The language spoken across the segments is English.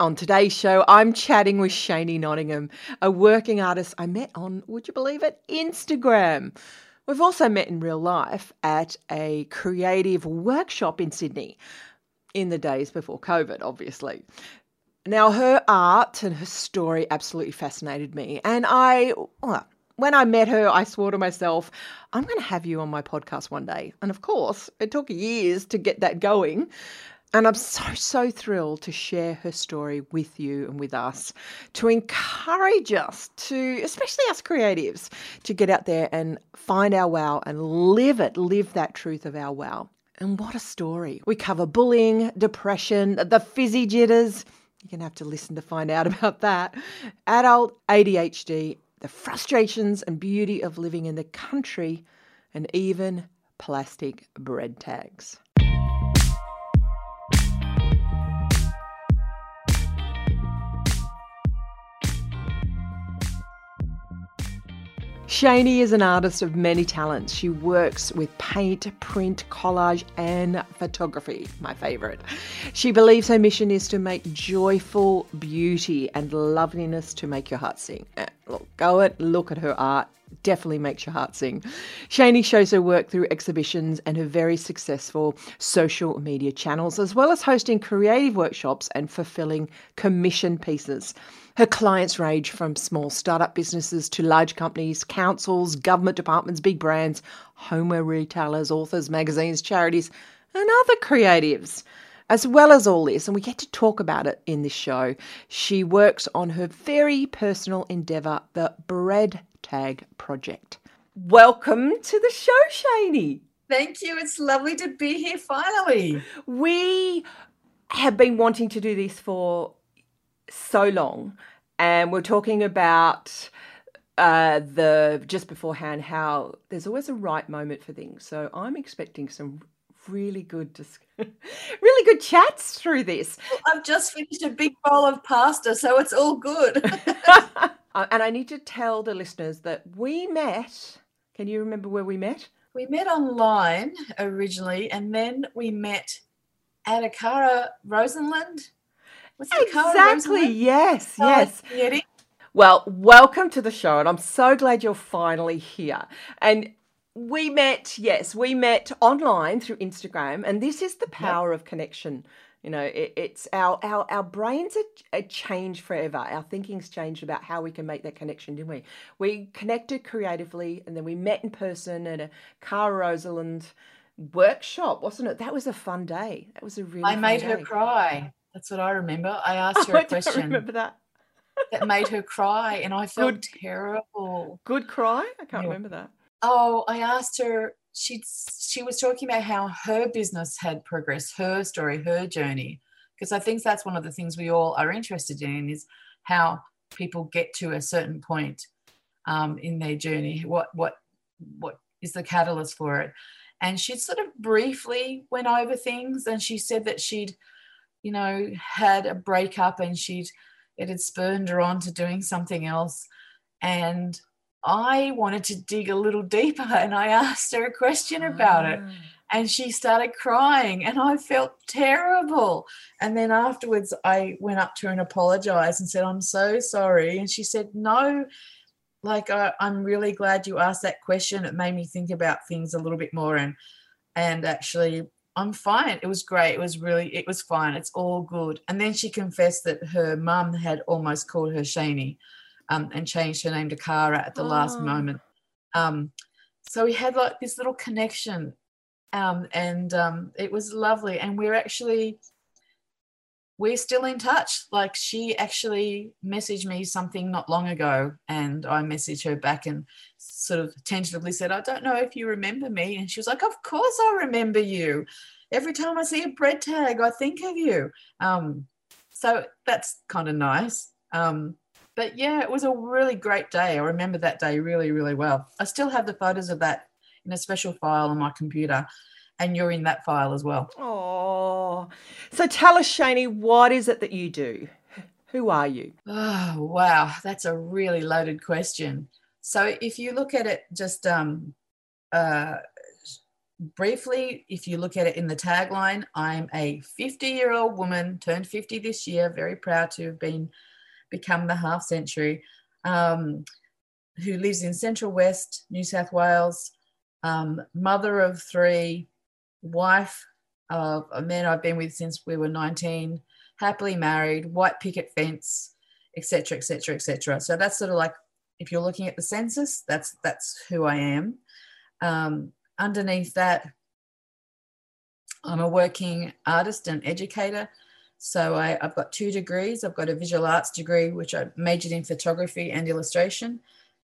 On today's show, I'm chatting with Shani Nottingham, a working artist I met on, would you believe it, Instagram. We've also met in real life at a creative workshop in Sydney in the days before COVID, obviously. Now, her art and her story absolutely fascinated me. And I, when I met her, I swore to myself, I'm going to have you on my podcast one day. And of course, it took years to get that going. And I'm so, so thrilled to share her story with you and with us to encourage us to, especially us creatives, to get out there and find our wow and live it, live that truth of our wow. And what a story. We cover bullying, depression, the fizzy jitters. You're going to have to listen to find out about that. Adult ADHD, the frustrations and beauty of living in the country, and even plastic bread tags. Shani is an artist of many talents. She works with paint, print, collage, and photography, my favourite. She believes her mission is to make joyful beauty and loveliness to make your heart sing. Eh, look, go it, look at her art. Definitely makes your heart sing. Shani shows her work through exhibitions and her very successful social media channels, as well as hosting creative workshops and fulfilling commission pieces. Her clients range from small startup businesses to large companies, councils, government departments, big brands, homeware retailers, authors, magazines, charities, and other creatives. As well as all this, and we get to talk about it in this show, she works on her very personal endeavour, the Bread Tag Project. Welcome to the show, Shani. Thank you. It's lovely to be here finally. We have been wanting to do this for so long, and we're talking about uh, the just beforehand how there's always a right moment for things. So I'm expecting some really good, dis- really good chats through this. Well, I've just finished a big bowl of pasta, so it's all good. uh, and I need to tell the listeners that we met. Can you remember where we met? We met online originally, and then we met at Akara Rosenland exactly. Yes. Yes. Well, welcome to the show, and I'm so glad you're finally here. And we met, yes, we met online through Instagram, and this is the power yep. of connection. You know, it, it's our our our brains are, are changed forever. Our thinking's changed about how we can make that connection, didn't we? We connected creatively, and then we met in person at a Kara Rosenlund workshop, wasn't it? That was a fun day. That was a really. I made day. her cry. That's what I remember. I asked her oh, a question. I remember that. that made her cry, and I felt Good. terrible. Good cry? I can't yeah. remember that. Oh, I asked her. She she was talking about how her business had progressed, her story, her journey. Because I think that's one of the things we all are interested in is how people get to a certain point um, in their journey. What what what is the catalyst for it? And she sort of briefly went over things, and she said that she'd you know, had a breakup and she'd it had spurned her on to doing something else. And I wanted to dig a little deeper and I asked her a question about it. Ah. And she started crying, and I felt terrible. And then afterwards, I went up to her and apologized and said, I'm so sorry. And she said, No, like I, am really glad you asked that question. It made me think about things a little bit more and and actually I'm fine. It was great. It was really, it was fine. It's all good. And then she confessed that her mum had almost called her Shani um, and changed her name to Kara at the oh. last moment. Um, so we had like this little connection um, and um, it was lovely. And we're actually, we're still in touch. Like she actually messaged me something not long ago and I messaged her back and sort of tentatively said, I don't know if you remember me. And she was like, Of course I remember you. Every time I see a bread tag, I think of you. Um, so that's kind of nice. Um, but yeah, it was a really great day. I remember that day really, really well. I still have the photos of that in a special file on my computer and you're in that file as well. Oh, so tell us, Shani, what is it that you do? Who are you? Oh, wow. That's a really loaded question. So if you look at it just um, uh, briefly, if you look at it in the tagline, I'm a 50 year old woman, turned 50 this year, very proud to have been become the half century, um, who lives in Central West, New South Wales, um, mother of three, wife of a man I've been with since we were 19, happily married, white picket fence, etc., etc., etc. So that's sort of like if you're looking at the census, that's that's who I am. Um, underneath that, I'm a working artist and educator. So I, have got two degrees. I've got a visual arts degree, which I majored in photography and illustration,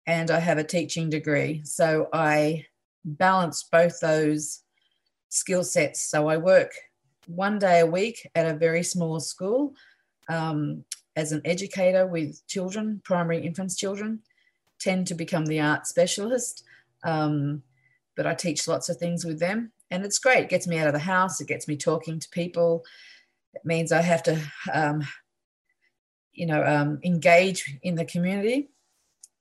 and I have a teaching degree. So I balance both those skill sets. So I work one day a week at a very small school um, as an educator with children, primary infants children, tend to become the art specialist. Um, but I teach lots of things with them. And it's great. It gets me out of the house. It gets me talking to people. It means I have to, um, you know, um, engage in the community,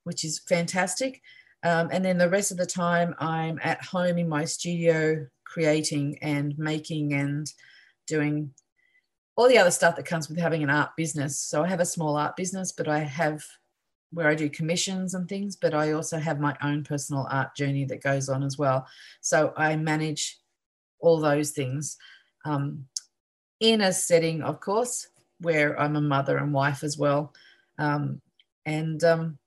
which is fantastic. Um, and then the rest of the time, I'm at home in my studio creating and making and doing all the other stuff that comes with having an art business. So I have a small art business, but I have where I do commissions and things, but I also have my own personal art journey that goes on as well. So I manage all those things um, in a setting, of course, where I'm a mother and wife as well. Um, and um,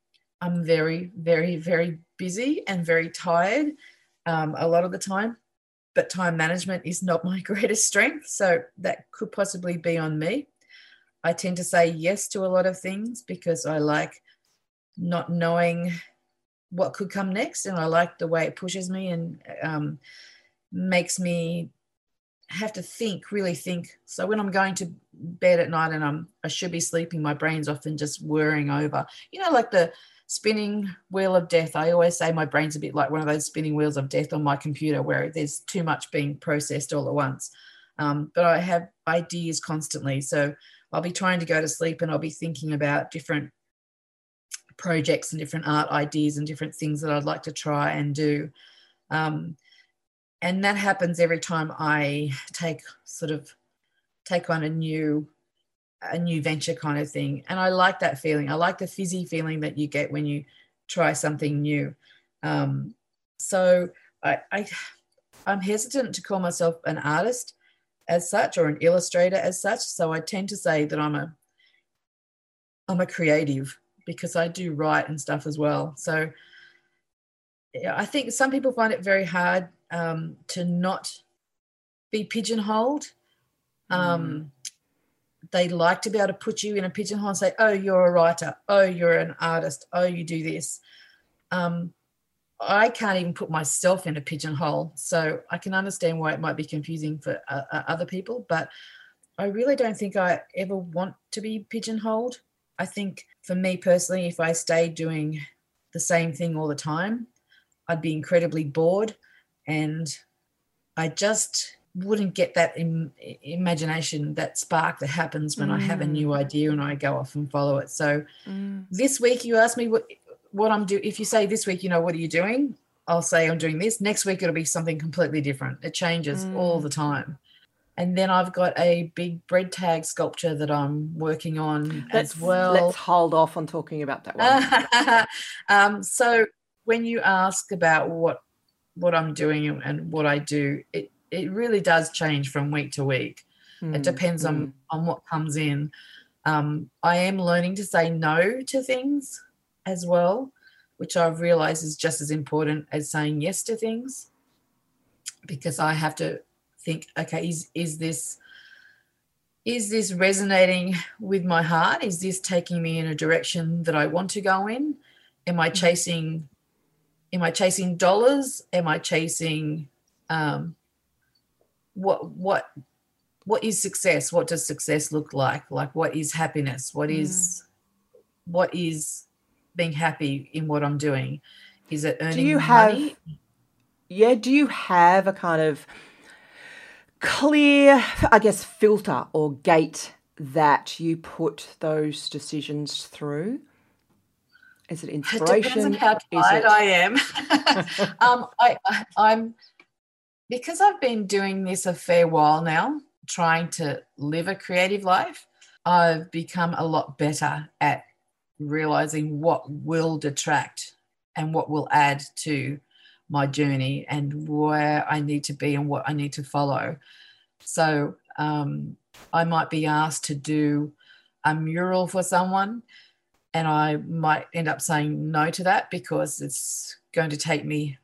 I'm very, very, very busy and very tired um, a lot of the time. But time management is not my greatest strength. So that could possibly be on me. I tend to say yes to a lot of things because I like not knowing what could come next. And I like the way it pushes me and um, makes me have to think, really think. So when I'm going to bed at night and I'm I should be sleeping, my brain's often just whirring over. You know, like the spinning wheel of death. I always say my brain's a bit like one of those spinning wheels of death on my computer where there's too much being processed all at once. Um, but I have ideas constantly. So I'll be trying to go to sleep and I'll be thinking about different projects and different art ideas and different things that I'd like to try and do. Um, and that happens every time I take sort of take on a new a new venture kind of thing. And I like that feeling. I like the fizzy feeling that you get when you try something new. Um, so I, I I'm hesitant to call myself an artist as such or an illustrator as such. So I tend to say that I'm a I'm a creative because I do write and stuff as well. So yeah, I think some people find it very hard um, to not be pigeonholed. Um, mm. They like to be able to put you in a pigeonhole and say, "Oh, you're a writer. Oh, you're an artist. Oh, you do this." Um, I can't even put myself in a pigeonhole, so I can understand why it might be confusing for uh, uh other people. But I really don't think I ever want to be pigeonholed. I think for me personally, if I stayed doing the same thing all the time, I'd be incredibly bored and I just wouldn't get that Im- imagination, that spark that happens when mm. I have a new mm. idea and I go off and follow it. So mm. this week you asked me what what I'm doing. If you say this week, you know, what are you doing? I'll say I'm doing this. Next week it'll be something completely different. It changes mm. all the time. And then I've got a big bread tag sculpture that I'm working on let's, as well. Let's hold off on talking about that one. um, so when you ask about what what I'm doing and what I do, it it really does change from week to week. Mm, it depends mm. on on what comes in. Um, I am learning to say no to things as well, which I've realized is just as important as saying yes to things because I have to think, okay, is is this is this resonating with my heart? Is this taking me in a direction that I want to go in? Am I mm-hmm. chasing am I chasing dollars? Am I chasing um, what what what is success? What does success look like? Like what is happiness? What is mm. what is being happy in what I'm doing? Is it earning do you money? Have, yeah, do you have a kind of clear, I guess, filter or gate that you put those decisions through? Is it inspiration? It depends on how tired it... I am. um, i I, am because I've been doing this a fair while now, trying to live a creative life, I've become a lot better at realizing what will detract and what will add to my journey and where I need to be and what I need to follow. So um, I might be asked to do a mural for someone, and I might end up saying no to that because it's going to take me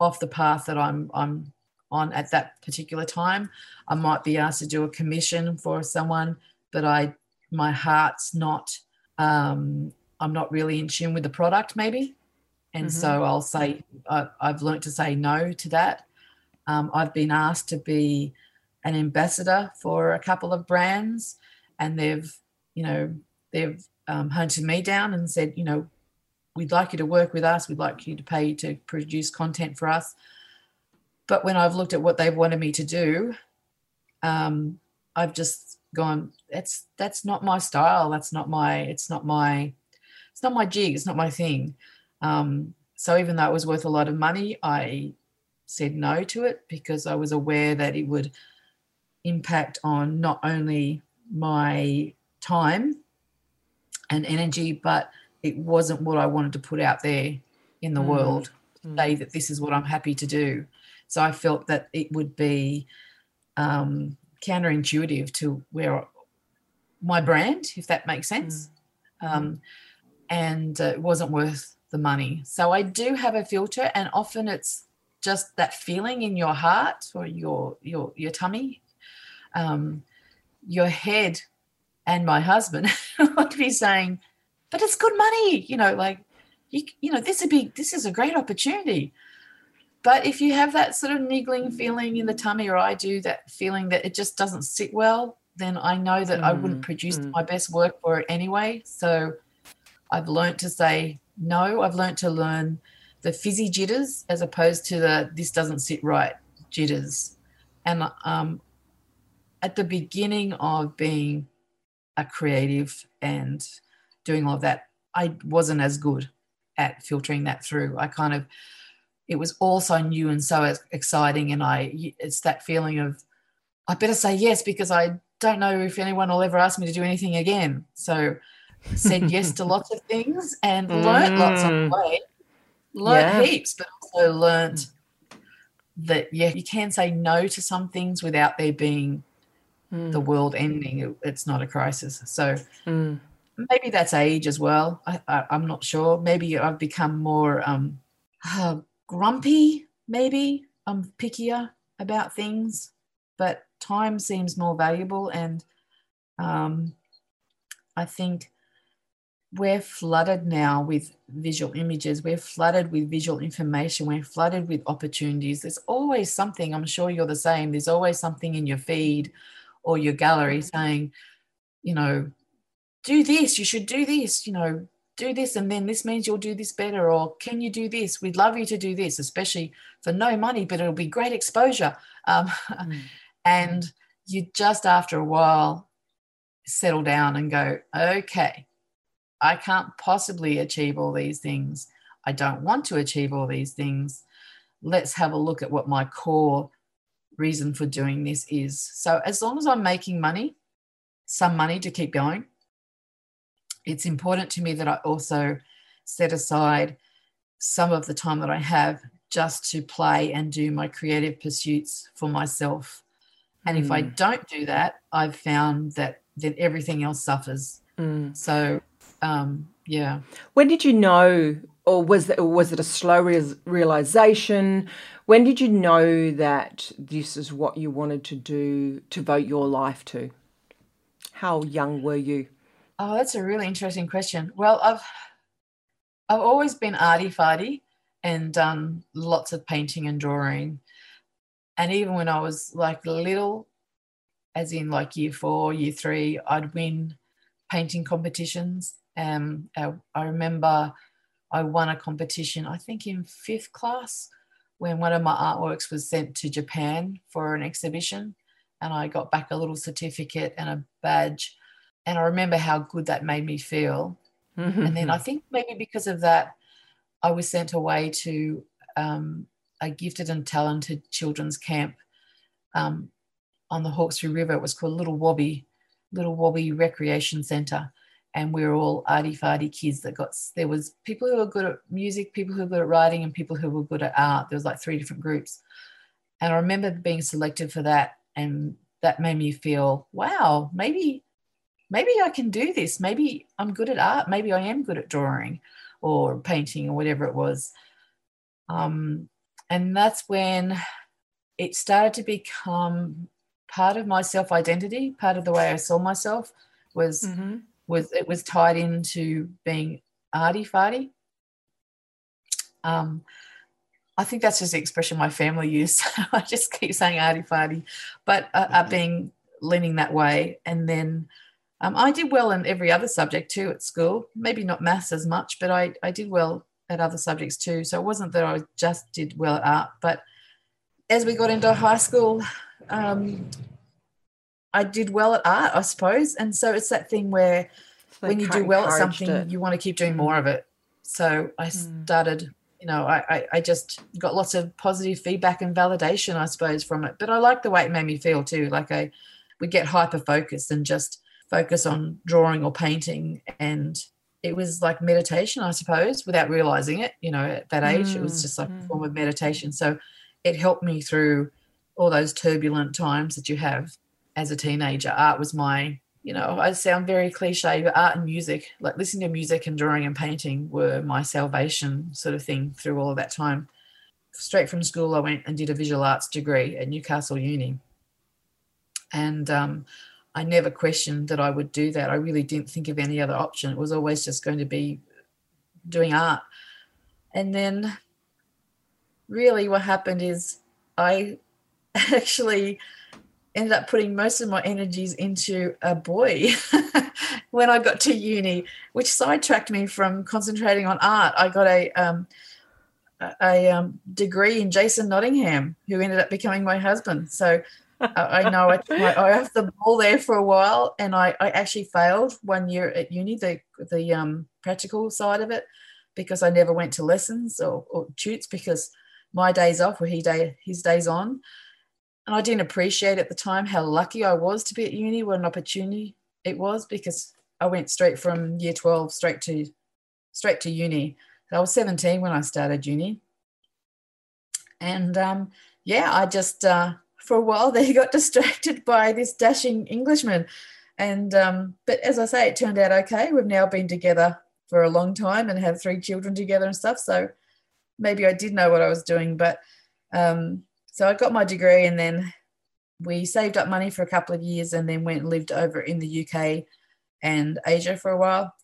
off the path that I'm I'm on at that particular time. I might be asked to do a commission for someone, but I my heart's not um, I'm not really in tune with the product maybe, and mm-hmm. so I'll say I, have learned to say no to that. Um, I've been asked to be an ambassador for a couple of brands, and they've you know they've um, hunted me down and said you know we'd like you to work with us, we'd like you to pay to produce content for us. But when I've looked at what they've wanted me to do, um, I've just gone, that's that's not my style. That's not my. It's not my. It's not my jig. It's not my thing. Um, so even though it was worth a lot of money, I said no to it because I was aware that it would impact on not only my time and energy, but it wasn't what I wanted to put out there in the mm. world. Mm. Say that this is what I'm happy to do. So I felt that it would be um, counterintuitive to where my brand, if that makes sense. Mm. Um, and uh, it wasn't worth the money. So I do have a filter, and often it's just that feeling in your heart or your your your tummy, um, your head, and my husband would be saying, "But it's good money," you know, like you you know this would be this is a great opportunity. But if you have that sort of niggling feeling in the tummy, or I do that feeling that it just doesn't sit well, then I know that mm, I wouldn't mm, produce mm. my best work for it anyway. So I've learned to say no. I've learned to learn the fizzy jitters as opposed to the this doesn't sit right jitters. And um, at the beginning of being a creative and doing all of that, I wasn't as good at filtering that through. I kind of it was all so new and so exciting. And I, it's that feeling of, I better say yes because I don't know if anyone will ever ask me to do anything again. So said yes to lots of things and mm. learned lots on the way. Learned yeah. heaps, but also learned that yeah, you can say no to some things without there being mm. the world ending. It's not a crisis. So mm. maybe that's age as well. I, am not sure. Maybe I've become more um, uh, grumpy, maybe. I'm pickier about things, but time seems more valuable. And um, I think we're flooded now with visual images. We're flooded with visual information. We're flooded with opportunities. There's always something, I'm sure you're the same. There's always something in your feed or your gallery saying, you know, do this, you should do this, you know, do this and then this means you'll do this better or can you do this? We'd love you to do this especially for no money but it'll be great exposure. Um, mm. and you just after a while settle down and go okay i can't possibly achieve all these things. I don't want to achieve all these things. Let's have a look at what my core reason for doing this is. So as long as i'm making money some money to keep going it's important to me that I also set aside some of the time that I have just to play and do my creative pursuits for myself. And mm. if I mm. don't do that, I've found that then everything else suffers. Mm. So, um, yeah. When did you know, or was that, or was it a slow re- realization? When did you know that this is what you wanted to do to vote your life to? How young were you? Oh, that's a really interesting question. Well, I've I've always been arty farty and done lots of painting and drawing. And even when I was like little, as in like year four, year three, I'd win painting competitions. Um, I, I remember I won a competition, I think in fifth class, when one of my artworks was sent to Japan for an exhibition. And I got back a little certificate and a badge and I remember how good that made me feel. Mm-hmm. And then I think maybe because of that, I was sent away to um, a gifted and talented children's camp um, on the Hawkesbury River. It was called Little Wobby, Little Wobby Recreation Centre. And we were all arty farty kids that got, there was people who were good at music, people who were good at writing, and people who were good at art. There was like three different groups. And I remember being selected for that. And that made me feel, wow, maybe, maybe I can do this. Maybe I'm good at art. Maybe I am good at drawing or painting or whatever it was. Um, and that's when it started to become part of my self identity, part of the way I saw myself was mm-hmm. was it was tied into being arty farty. Um, I think that's just the expression my family use. I just keep saying arty farty, but uh, uh, being leaning that way. And then um, I did well in every other subject too at school. Maybe not maths as much, but I, I did well at other subjects too. So it wasn't that I just did well at art, but as we got into high school, um, I did well at art, I suppose. And so it's that thing where so when you do well at something, it. you want to keep doing more of it. So I mm. started, you know, I, I, I, just got lots of positive feedback and validation, I suppose, from it. But I like the way it made me feel too. Like I would get hyper focused and just focus on drawing or painting and it was like meditation, I suppose, without realizing it. You know, at that age, mm, it was mm, just like mm. a form of meditation. So it helped me through all those turbulent times that you have as a teenager. Art was my, you know, I sound very cliche, but art and music, like listening to music and drawing and painting were my salvation sort of thing through all of that time. Straight from school, I went and did a visual arts degree at Newcastle Uni. And um, I never questioned that I would do that. I really didn't think of any other option. It was always just going to be doing art. And then, really, what happened is I actually ended up putting most of my energies into a boy when I got to uni, which sidetracked me from concentrating on art. I got a um, a um, degree in Jason Nottingham, who ended up becoming my husband. So I know I, I have the ball there for a while, and I, I actually failed one year at uni, the the um, practical side of it, because I never went to lessons or, or tutes because my days off were he day his days on, and I didn't appreciate at the time how lucky I was to be at uni. What an opportunity it was because I went straight from year twelve straight to straight to uni. I was seventeen when I started uni, and um, yeah, I just. Uh, for a while they got distracted by this dashing Englishman. And um, but as I say, it turned out okay. We've now been together for a long time and have three children together and stuff. So maybe I did know what I was doing. But um, so I got my degree and then we saved up money for a couple of years and then went and lived over in the UK and Asia for a while.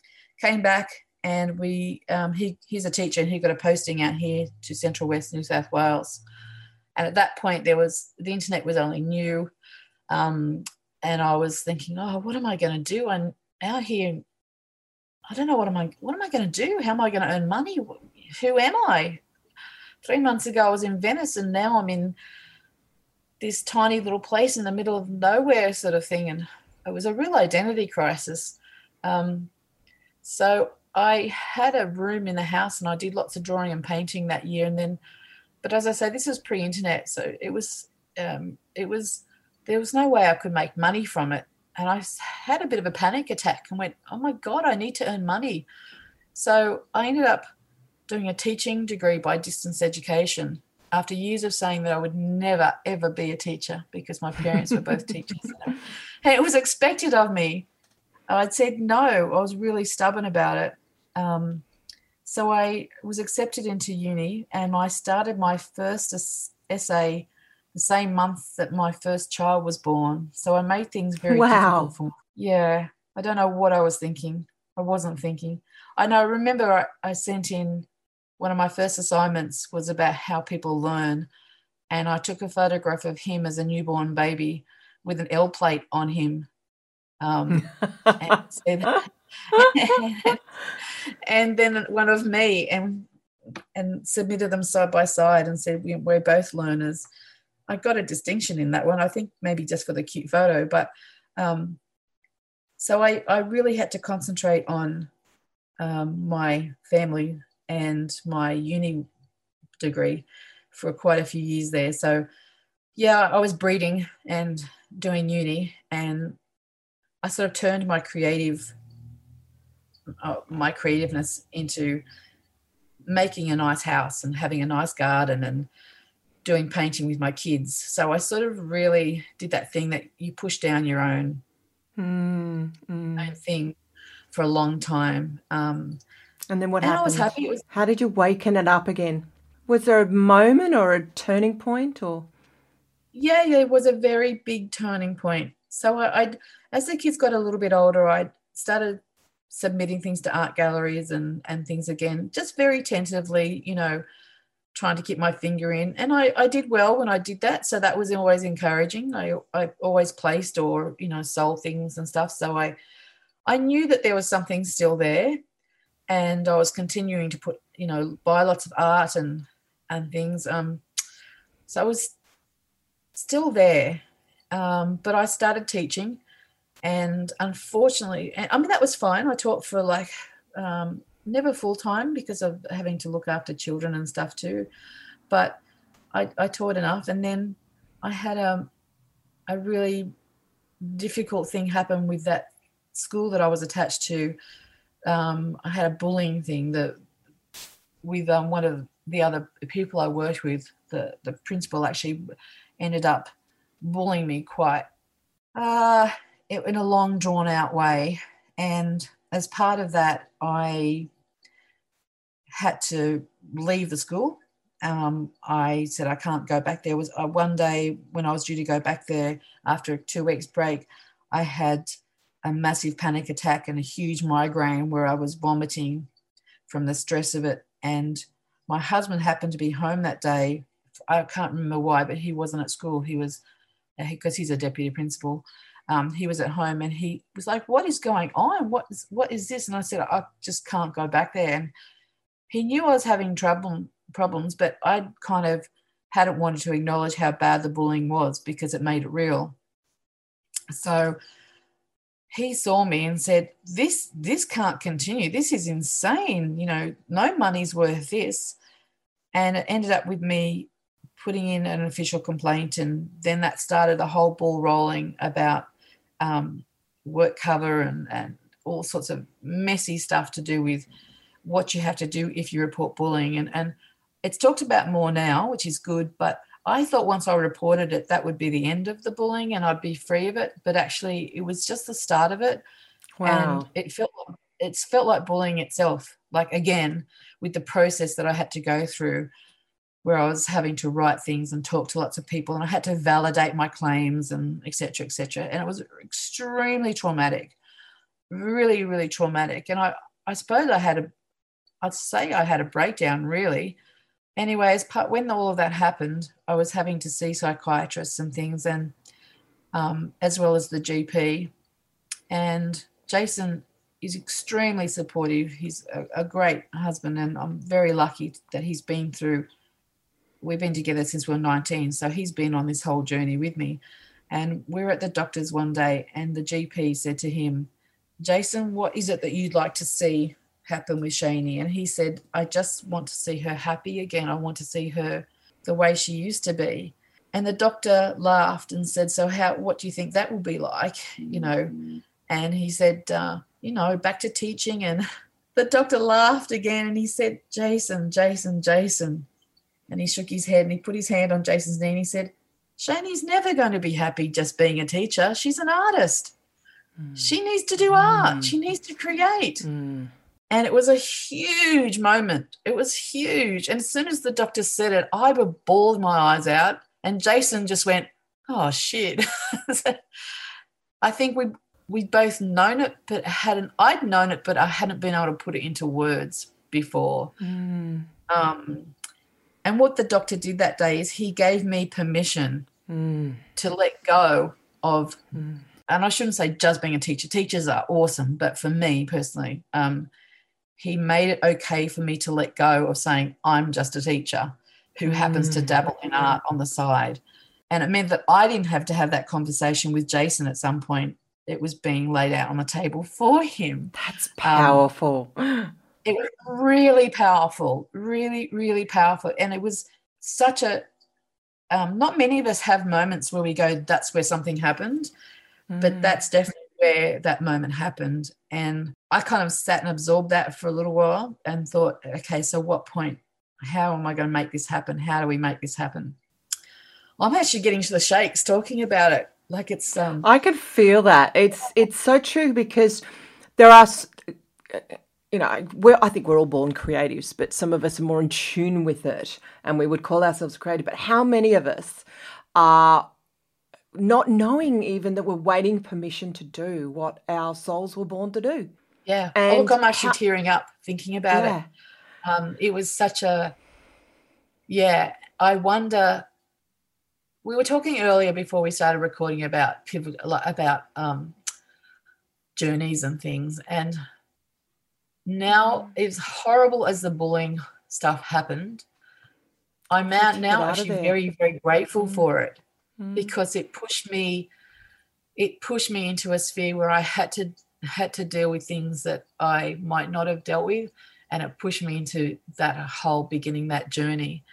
Came back and we um, he he's a teacher and he got a posting out here to Central West New South Wales and at that point, there was the internet was only new. Um, and I was thinking, oh, what am I going to do? I'm out here. I don't know what am I. What am I going to do? How am I going to earn money? Who am I? Three months ago, I was in Venice, and now I'm in this tiny little place in the middle of nowhere, sort of thing. And it was a real identity crisis. Um, so I had a room in the house, and I did lots of drawing and painting that year, and then but as I say, this was pre-internet, so it was um, it was there was no way I could make money from it, and I had a bit of a panic attack and went, "Oh my god, I need to earn money." So I ended up doing a teaching degree by distance education after years of saying that I would never ever be a teacher because my parents were both teachers, and it was expected of me. I'd said no. I was really stubborn about it. Um, so I was accepted into uni and I started my first essay the same month that my first child was born. So I made things very wow. difficult for me. Yeah, I don't know what I was thinking. I wasn't thinking. I know, I remember I, I sent in one of my first assignments was about how people learn. And I took a photograph of him as a newborn baby with an L plate on him. Um, and said, and then one of me and and submitted them side by side and said we're both learners i got a distinction in that one i think maybe just for the cute photo but um, so I, I really had to concentrate on um, my family and my uni degree for quite a few years there. So, yeah, I was breeding and doing uni, and I sort of turned my creative, uh, my creativeness into making a nice house and having a nice garden and doing painting with my kids. So I sort of really did that thing that you push down your own, mm, mm. own thing for a long time. Um, and then what and happened? I was happy. Was, How did you waken it up again? Was there a moment or a turning point or? Yeah, yeah, it was a very big turning point. So I, I as the kids got a little bit older, I started submitting things to art galleries and and things again, just very tentatively, you know, trying to keep my finger in. And I, I did well when I did that. So that was always encouraging. I, I always placed or, you know, sold things and stuff. So I I knew that there was something still there. And I was continuing to put, you know, buy lots of art and and things. Um so I was still there. Um, but I started teaching and unfortunately i mean that was fine. I taught for like um, never full time because of having to look after children and stuff too. But i, I taught enough. And then i had a, a really difficult thing happen with that school that i was attached to. Um, i had a bullying thing that with um, one of the other people i worked with the, the principal actually ended up bullying me quite uh, in a long drawn out way. And as part of that i had to leave the school. Um, i said i can't go back there. Was uh, one day when i was due to go back there after a two weeks break i had a massive panic attack and a huge migraine where i was vomiting from the stress of it. And my husband happened to be home that day. I can't remember why but he wasn't at school. He was because uh, he's a deputy principal um, he was at home and he was like, "What is going on? What is what is this?" And I said, "I just can't go back there." And he knew I was having trouble problems, but I kind of hadn't wanted to acknowledge how bad the bullying was because it made it real. So he saw me and said, "This this can't continue. This is insane. You know, no money's worth this." And it ended up with me putting in an official complaint, and then that started the whole ball rolling about um, work cover and, and all sorts of messy stuff to do with what you have to do if you report bullying. And, and it's talked about more now, which is good. But I thought once I reported it, that would be the end of the bullying and I'd be free of it. But actually, it was just the start of it. Wow. And it felt it's felt like bullying itself. Like again, with the process that I had to go through, where I was having to write things and talk to lots of people, and I had to validate my claims and etc. etc. And it was extremely traumatic, really, really traumatic. And I, I suppose I had a, I'd say I had a breakdown really. Anyways, but when all of that happened, I was having to see psychiatrists and things, and um, as well as the GP. And Jason is extremely supportive. He's a, a great husband, and I'm very lucky that he's been through we've been together since we were 19. So he's been on this whole journey with me. And we are at the doctor's one day, and the GP said to him, Jason, what is it that you'd like to see happen with Shani? And he said, I just want to see her happy again. I want to see her the way she used to be. And the doctor laughed and said, So, how, what do you think that will be like? You know, and he said, uh, You know, back to teaching. And the doctor laughed again and he said, Jason, Jason, Jason, and he shook his head and he put his hand on Jason's knee and he said, Shani's never going to be happy just being a teacher. She's an artist. Mm. She needs to do art. Mm. She needs to create. Mm. And it was a huge moment. It was huge. And as soon as the doctor said it, I bawled my eyes out. And Jason just went, oh, shit. I think we we'd both known it, but hadn't, I'd known it, but I hadn't been able to put it into words before. Mm. Um, and what the doctor did that day is he gave me permission mm. to let go of, mm. and I shouldn't say just being a teacher. Teachers are awesome, but for me personally, um, he made it okay for me to let go of saying I'm just a teacher who happens mm. to dabble in art on the side. And it meant that I didn't have to have that conversation with Jason at some point. It was being laid out on the table for him. That's powerful. Um, it was really powerful, really, really powerful. And it was such a um, not many of us have moments where we go, that's where something happened, mm. but that's definitely where that moment happened. And I kind of sat and absorbed that for a little while and thought, okay, so what point? How am I going to make this happen? How do we make this happen? I'm actually getting to the shakes talking about it. Like it's um I can feel that. It's it's so true because there are you know, we're, I think we're all born creatives, but some of us are more in tune with it and we would call ourselves creative. But how many of us are not knowing even that we're waiting permission to do what our souls were born to do? Yeah. And oh, look, I'm actually how, tearing up thinking about yeah. it. Um, it was such a, yeah, I wonder. We were talking earlier before we started recording about about um, journeys and things, and now as horrible as the bullying stuff happened i'm now, now actually very very grateful mm. for it mm. because it pushed me it pushed me into a sphere where i had to had to deal with things that i might not have dealt with and it pushed me into that whole beginning that journey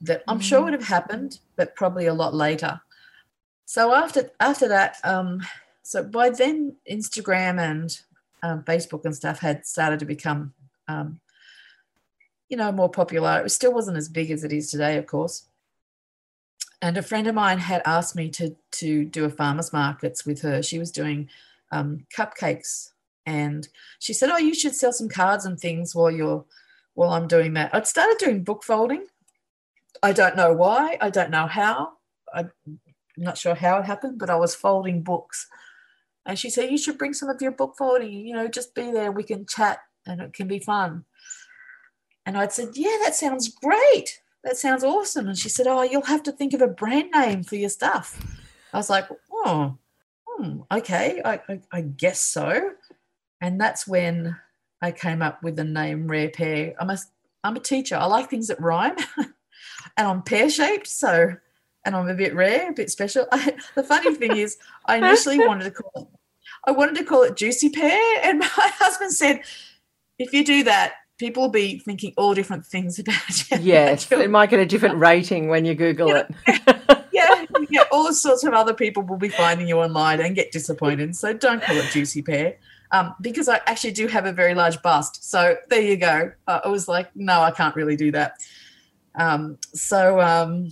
that i'm mm. sure would have happened but probably a lot later so after after that um so by then instagram and um, Facebook and stuff had started to become, um, you know, more popular. It still wasn't as big as it is today, of course. And a friend of mine had asked me to to do a farmers markets with her. She was doing um, cupcakes, and she said, "Oh, you should sell some cards and things while you're while I'm doing that." I'd started doing book folding. I don't know why. I don't know how. I'm not sure how it happened, but I was folding books and she said, You should bring some of your book folding, you know, just be there, we can chat and it can be fun. And I'd said, Yeah, that sounds great. That sounds awesome. And she said, Oh, you'll have to think of a brand name for your stuff. I was like, Oh, hmm, okay, I, I, I guess so. And that's when I came up with the name Rare Pear. I'm a, I'm a teacher. I like things that rhyme and I'm pear shaped. So and I'm a bit rare, a bit special. I, the funny thing is, I initially wanted to call it, I wanted to call it Juicy Pear, and my husband said, if you do that, people will be thinking all different things about you. Yes, it might get a different rating when you Google yeah. it. yeah, yeah, all sorts of other people will be finding you online and get disappointed. So don't call it Juicy Pear. Um, because I actually do have a very large bust. So there you go. Uh, I was like, no, I can't really do that. Um, so um,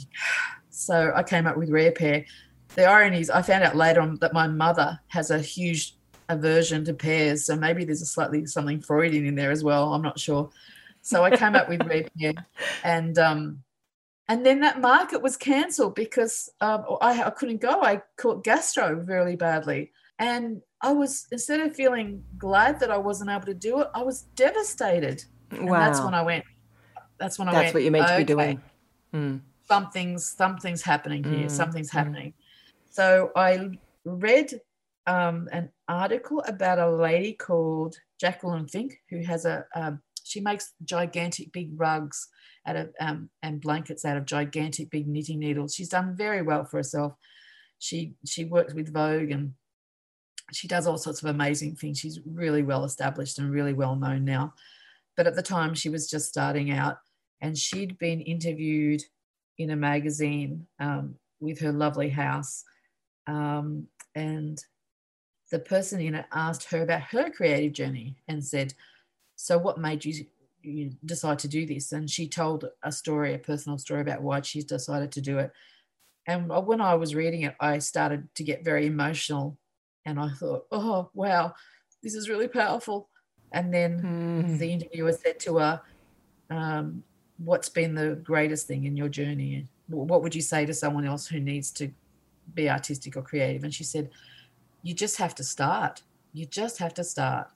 so I came up with Rare Pear. The irony is, I found out later on that my mother has a huge aversion to pears. So maybe there's a slightly something Freudian in there as well. I'm not sure. So I came up with Rare Pear. And, um, and then that market was cancelled because um, I, I couldn't go. I caught gastro really badly. And I was, instead of feeling glad that I wasn't able to do it, I was devastated. And wow. that's when I went, that's when I that's went. That's what you're meant okay. to be doing. Mm something's something's happening here. Mm. Something's mm. happening. So I read um, an article about a lady called Jacqueline Fink who has a um, she makes gigantic big rugs out of um, and blankets out of gigantic big knitting needles. She's done very well for herself. She she works with Vogue and she does all sorts of amazing things. She's really well established and really well known now. But at the time, she was just starting out, and she'd been interviewed in a magazine um, with her lovely house. Um, and the person in it asked her about her creative journey and said, So, what made you, you decide to do this? And she told a story, a personal story about why she decided to do it. And when I was reading it, I started to get very emotional. And I thought, Oh, wow, this is really powerful. And then mm. the interviewer said to her, um, what's been the greatest thing in your journey? What would you say to someone else who needs to be artistic or creative? And she said, You just have to start. You just have to start.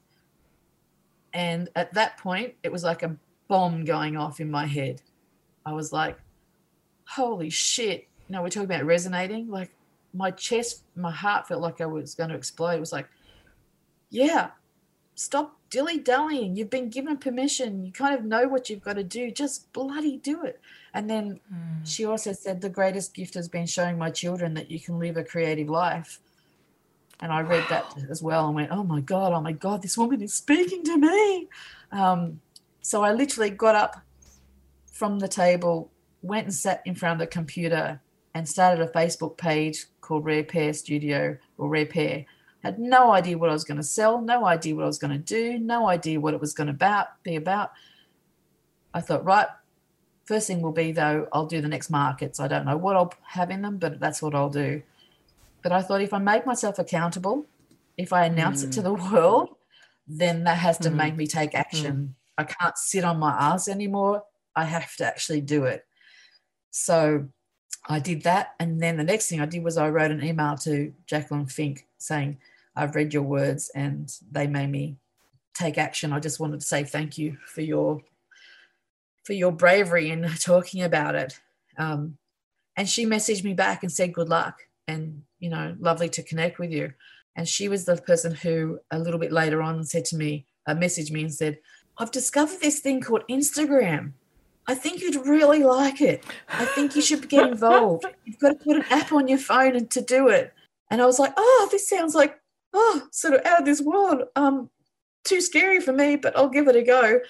And at that point, it was like a bomb going off in my head. I was like, Holy shit. You know, we're talking about resonating. Like my chest, my heart felt like I was going to explode. It was like, Yeah, stop dilly dallying. You've been given permission. You kind of know what you've got to do. Just bloody do it. And then mm. she also said, The greatest gift has been showing my children that you can live a creative life. And I read that as well and went, Oh my God, oh my God, this woman is speaking to me. Um, so I literally got up from the table went and sat in front of the computer and started a Facebook page called Rare Pear Studio or Rare Pear. Had no idea what I was going to sell, no idea what I was going to do, no idea what it was going to about be about. I thought, right, first thing will be though, I'll do the next markets. I don't know what I'll have in them, but that's what I'll do. But I thought if I make myself accountable, if I announce mm. it to the world, then that has to mm. make me take action. Mm. I can't sit on my ass anymore. I have to actually do it. So I did that. And then the next thing I did was I wrote an email to Jacqueline Fink saying, I've read your words and they made me take action. I just wanted to say thank you for your for your bravery in talking about it. Um, and she messaged me back and said, Good luck. And, you know, lovely to connect with you. And she was the person who a little bit later on said to me, uh, messaged me and said, I've discovered this thing called Instagram. I think you'd really like it. I think you should get involved. You've got to put an app on your phone and to do it. And I was like, oh, this sounds like, oh, sort of out of this world. Um, too scary for me, but I'll give it a go.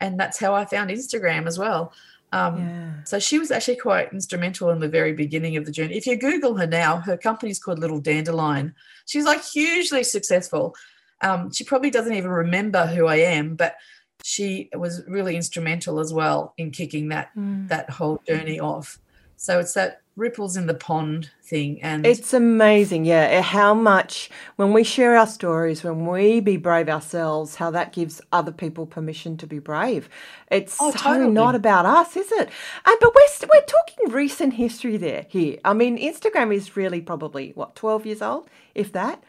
And that's how I found Instagram as well. Um, yeah. So she was actually quite instrumental in the very beginning of the journey. If you Google her now, her company's called Little Dandelion. She's like hugely successful. Um, she probably doesn't even remember who I am, but she was really instrumental as well in kicking that mm. that whole journey off. So it's that ripples in the pond thing and it's amazing yeah how much when we share our stories when we be brave ourselves how that gives other people permission to be brave. It's oh, so totally. not about us is it? And but we're we're talking recent history there here. I mean instagram is really probably what 12 years old if that?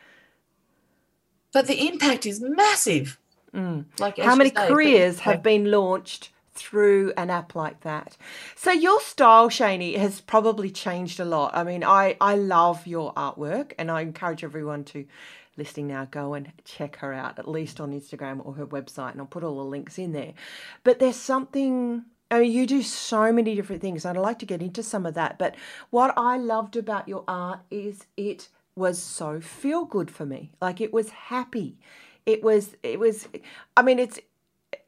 But the impact is massive. Mm. like how many say, careers have been launched through an app like that. So your style, Shani, has probably changed a lot. I mean, I, I love your artwork and I encourage everyone to listening now go and check her out at least on Instagram or her website and I'll put all the links in there. But there's something I mean, you do so many different things. I'd like to get into some of that. But what I loved about your art is it was so feel good for me. Like it was happy. It was, it was, I mean, it's,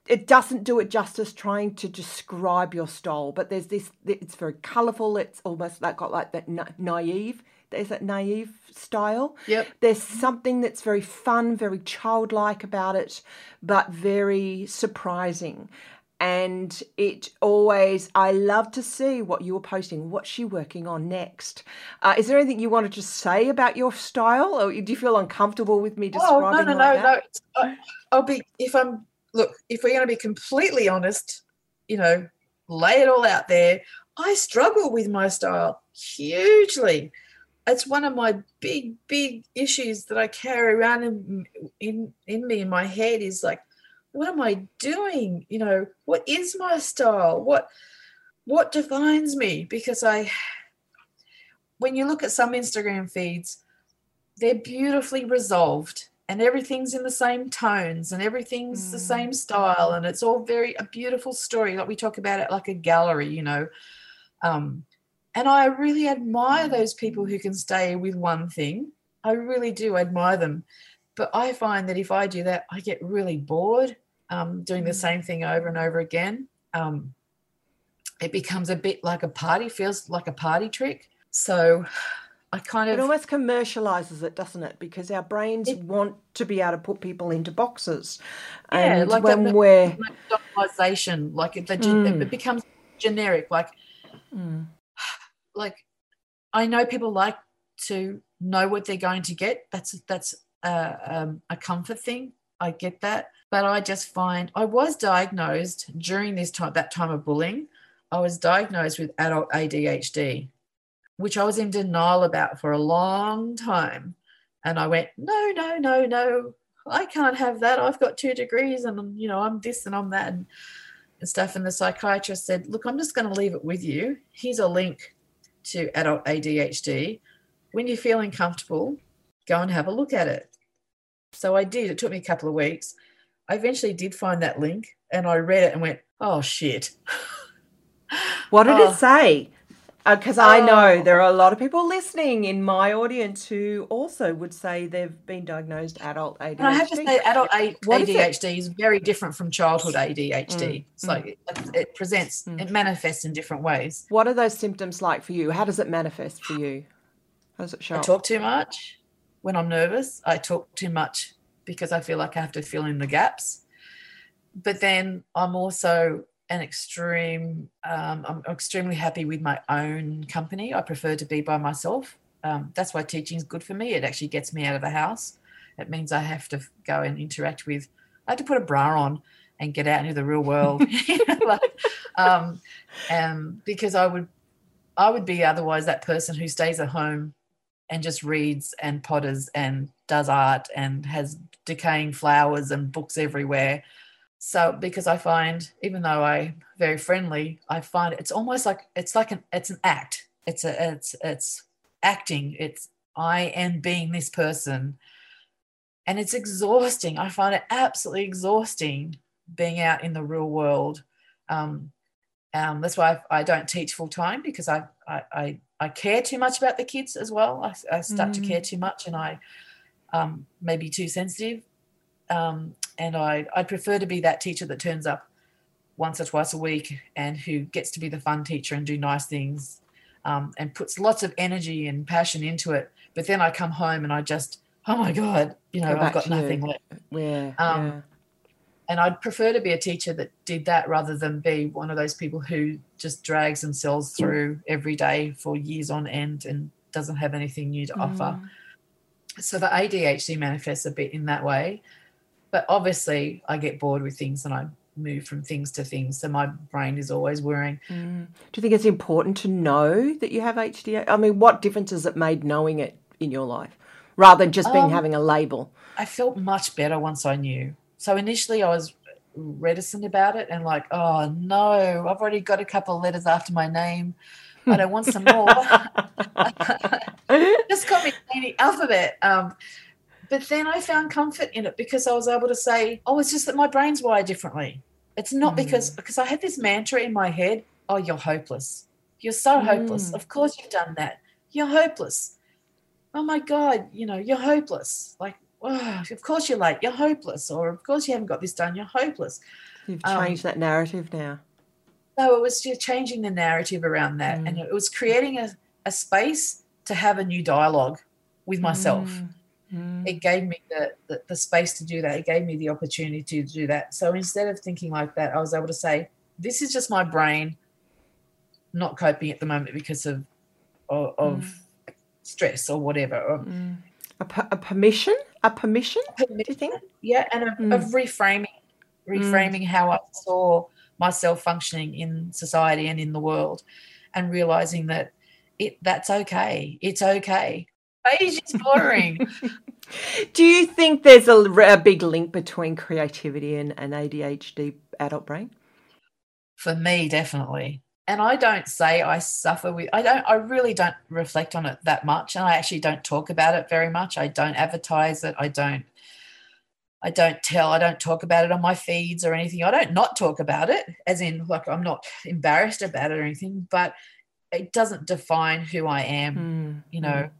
it doesn't do it justice trying to describe your style, but there's this, it's very colourful. It's almost like got like that naive, there's that naive style. Yep. There's something that's very fun, very childlike about it, but very surprising. And it always, I love to see what you're posting. What's she working on next? Uh, is there anything you wanted to say about your style, or do you feel uncomfortable with me describing? Oh no, no, like no, no. I'll be if I'm look, if we're going to be completely honest, you know, lay it all out there. I struggle with my style hugely. It's one of my big, big issues that I carry around in, in, in me in my head is like, what am I doing? You know, what is my style? What what defines me? Because I when you look at some Instagram feeds, they're beautifully resolved and everything's in the same tones and everything's mm. the same style and it's all very a beautiful story like we talk about it like a gallery you know? Um, and i really admire those people who can stay with one thing. I really do admire them. But i find that if i do that i get really bored um, doing the mm. same thing over and over again. Um, it becomes a bit like a party feels like a party trick. So I kind of it almost commercializes it, doesn't it? Because our brains it, want to be able to put people into boxes, yeah, and like when the, we're normalization, like it, mm. it becomes generic. Like, mm. like I know people like to know what they're going to get. That's that's a, um, a comfort thing. I get that, but I just find I was diagnosed during this time that time of bullying. I was diagnosed with adult ADHD which I was in denial about for a long time. And I went, no, no, no, no, I can't have that. I've got two degrees and, you know, I'm this and I'm that and, and stuff. And the psychiatrist said, look, I'm just going to leave it with you. Here's a link to adult ADHD. When you're feeling comfortable, go and have a look at it. So I did. It took me a couple of weeks. I eventually did find that link and I read it and went, oh, shit. What did oh. it say? Because uh, I know oh. there are a lot of people listening in my audience who also would say they've been diagnosed adult ADHD. And I have to say, adult ADHD is very different from childhood ADHD. Mm. It's mm. it, it presents, mm. it manifests in different ways. What are those symptoms like for you? How does it manifest for you? How does it show? I talk too much when I'm nervous. I talk too much because I feel like I have to fill in the gaps. But then I'm also an extreme, um, I'm extremely happy with my own company. I prefer to be by myself. Um, that's why teaching is good for me. It actually gets me out of the house. It means I have to go and interact with, I have to put a bra on and get out into the real world. like, um, and because I would, I would be otherwise that person who stays at home and just reads and potters and does art and has decaying flowers and books everywhere. So because I find even though I very friendly, I find it's almost like it's like an it's an act. It's a it's it's acting. It's I am being this person. And it's exhausting. I find it absolutely exhausting being out in the real world. Um, um, that's why I, I don't teach full time because I, I, I I care too much about the kids as well. I, I start mm. to care mm. too much, and I um, maybe too sensitive. Um, and I I prefer to be that teacher that turns up once or twice a week and who gets to be the fun teacher and do nice things um, and puts lots of energy and passion into it. But then I come home and I just oh my god, you know, I've got nothing left. Yeah, um, yeah and I'd prefer to be a teacher that did that rather than be one of those people who just drags themselves through every day for years on end and doesn't have anything new to mm. offer. So the ADHD manifests a bit in that way. But obviously, I get bored with things and I move from things to things. So my brain is always worrying. Mm. Do you think it's important to know that you have ADHD? I mean, what difference has it made knowing it in your life rather than just being um, having a label? I felt much better once I knew. So initially I was reticent about it and like, oh no, I've already got a couple of letters after my name. I don't want some more. Just call me the alphabet. Um, but then I found comfort in it because I was able to say, oh, it's just that my brain's wired differently. It's not mm. because because I had this mantra in my head, oh, you're hopeless. You're so hopeless. Mm. Of course you've done that. You're hopeless. Oh my God, you know, you're hopeless. Like, oh, of course you're late, you're hopeless, or of course you haven't got this done, you're hopeless. You've um, changed um, that narrative now. No, it was just changing the narrative around that, mm. and it was creating a, a space to have a new dialogue with myself. Mm. Mm. It gave me the, the, the space to do that. It gave me the opportunity to do that. So instead of thinking like that, I was able to say, "This is just my brain not coping at the moment because of of, of mm. stress or whatever." Or, mm. a, a permission a permission, permission do you think? Yeah, and of, mm. of reframing, reframing mm. how I saw myself functioning in society and in the world, and realizing that it that's okay. It's okay. Age is boring. do you think there's a, a big link between creativity and an ADHD adult brain? For me, definitely and I don't say I suffer with I don't I really don't reflect on it that much and I actually don't talk about it very much. I don't advertise it. I don't I don't tell, I don't talk about it on my feeds or anything. I don't not talk about it, as in like I'm not embarrassed about it or anything, but it doesn't define who I am. Mm. You know, mm.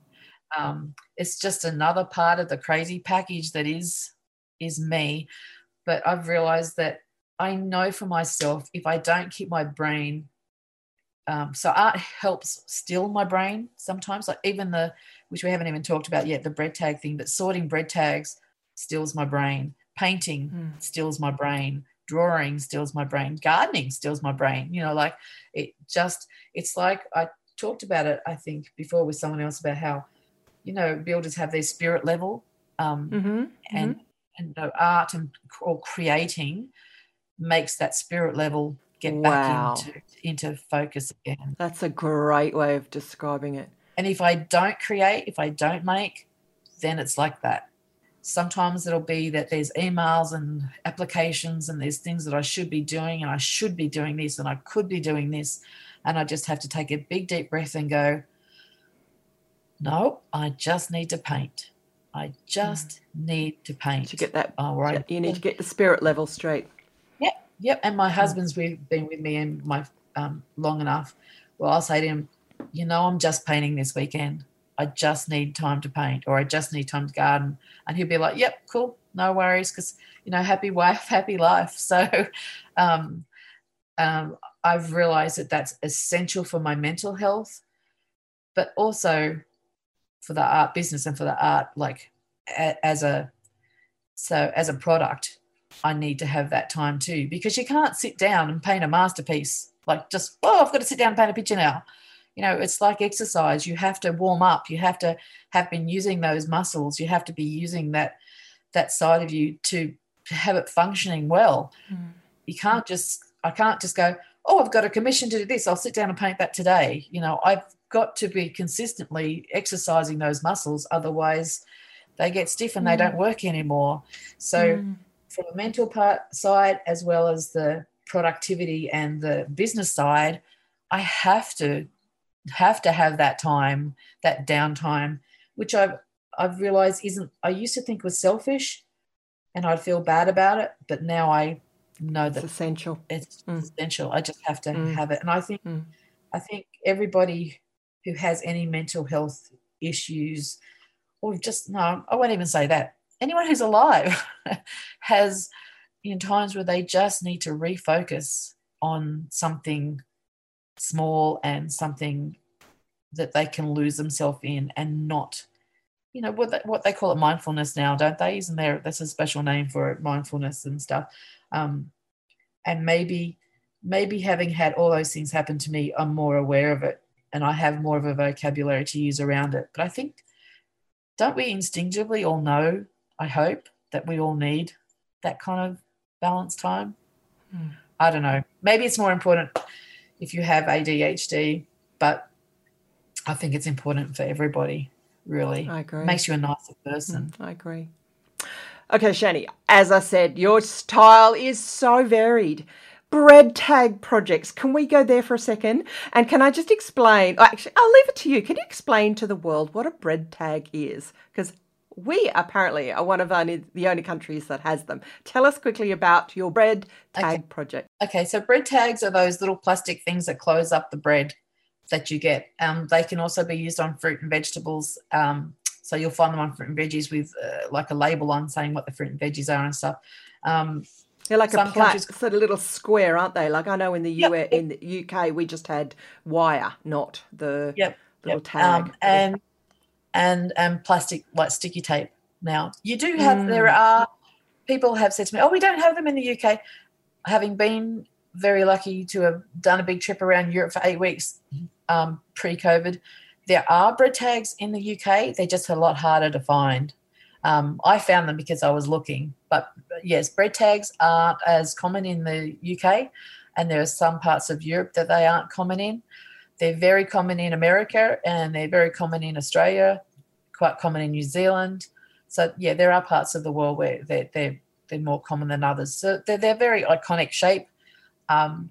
Um, it's just another part of the crazy package that is is me. But I've realized that I know for myself if I don't keep my brain um, so art helps still my brain sometimes like even the which we haven't even talked about yet the bread tag thing but sorting bread tags stills my brain painting mm. stills my brain drawing stills my brain gardening stills my brain you know like it just it's like i talked about it i think before with someone else about how you know builders have their spirit level um, mm-hmm. and mm-hmm. and you know, art and or creating makes that spirit level get wow. back into into focus again. That's a great way of describing it. And if I don't create, if I don't make, then it's like that. Sometimes it'll be that there's emails and applications and there's things that I should be doing and I should be doing this and I could be doing this. And I just have to take a big deep breath and go, no, I just need to paint. I just mm. need to paint. To get that, all right. You need to get the spirit level straight. Yep, yep. and my husband's with, been with me and my um, long enough. Well, I'll say to him, you know, I'm just painting this weekend. I just need time to paint or I just need time to garden. And he'll be like, yep, cool, no worries. Because, you know, happy wife, happy life. So um, um, I've realized that that's essential for my mental health, but also for the art business and for the art, like a, as a, so as a product, I need to have that time too, because you can't sit down and paint a masterpiece. Like just, oh, I've got to sit down and paint a picture now you know it's like exercise you have to warm up you have to have been using those muscles you have to be using that that side of you to, to have it functioning well mm. you can't just i can't just go oh i've got a commission to do this i'll sit down and paint that today you know i've got to be consistently exercising those muscles otherwise they get stiff and mm. they don't work anymore so mm. from a mental part side as well as the productivity and the business side i have to have to have that time, that downtime, which I've I've realized isn't I used to think was selfish and I'd feel bad about it, but now I know that it's essential. It's mm. essential. I just have to mm. have it. And I think mm. I think everybody who has any mental health issues or just no, I won't even say that. Anyone who's alive has in times where they just need to refocus on something small and something that they can lose themselves in and not you know what they, what they call it mindfulness now don't they? Isn't there that's a special name for it mindfulness and stuff. Um, and maybe maybe having had all those things happen to me i'm more aware of it and i have more of a vocabulary to use around it. But i think don't we instinctively all know i hope that we all need that kind of balance time? Mm. i don't know. Maybe it's more important if you have ADHD, but I think it's important for everybody, really. I agree. Makes you a nicer person. Mm, I agree. Okay, Shani, as I said, your style is so varied. Bread tag projects. Can we go there for a second? And can I just explain? Actually, I'll leave it to you. Can you explain to the world what a bread tag is? Because we apparently are one of only, the only countries that has them. Tell us quickly about your bread tag okay. project. Okay, so bread tags are those little plastic things that close up the bread that you get. Um, they can also be used on fruit and vegetables. Um, so you'll find them on fruit and veggies with uh, like a label on saying what the fruit and veggies are and stuff. Um, they're like a plat, sort of little square, aren't they? Like I know in the yep. US, in the UK, we just had wire, not the yep. little yep. tag. Um, and and and plastic like sticky tape. Now you do have mm. there are people have said to me, "Oh, we don't have them in the UK." Having been very lucky to have done a big trip around Europe for eight weeks um, pre-COVID, there are bread tags in the UK. They're just a lot harder to find. Um, I found them because I was looking, but yes, bread tags aren't as common in the UK, and there are some parts of Europe that they aren't common in. They're very common in America and they're very common in Australia, quite common in New Zealand. So yeah, there are parts of the world where they're they're, they're more common than others. So they're, they're very iconic shape, um,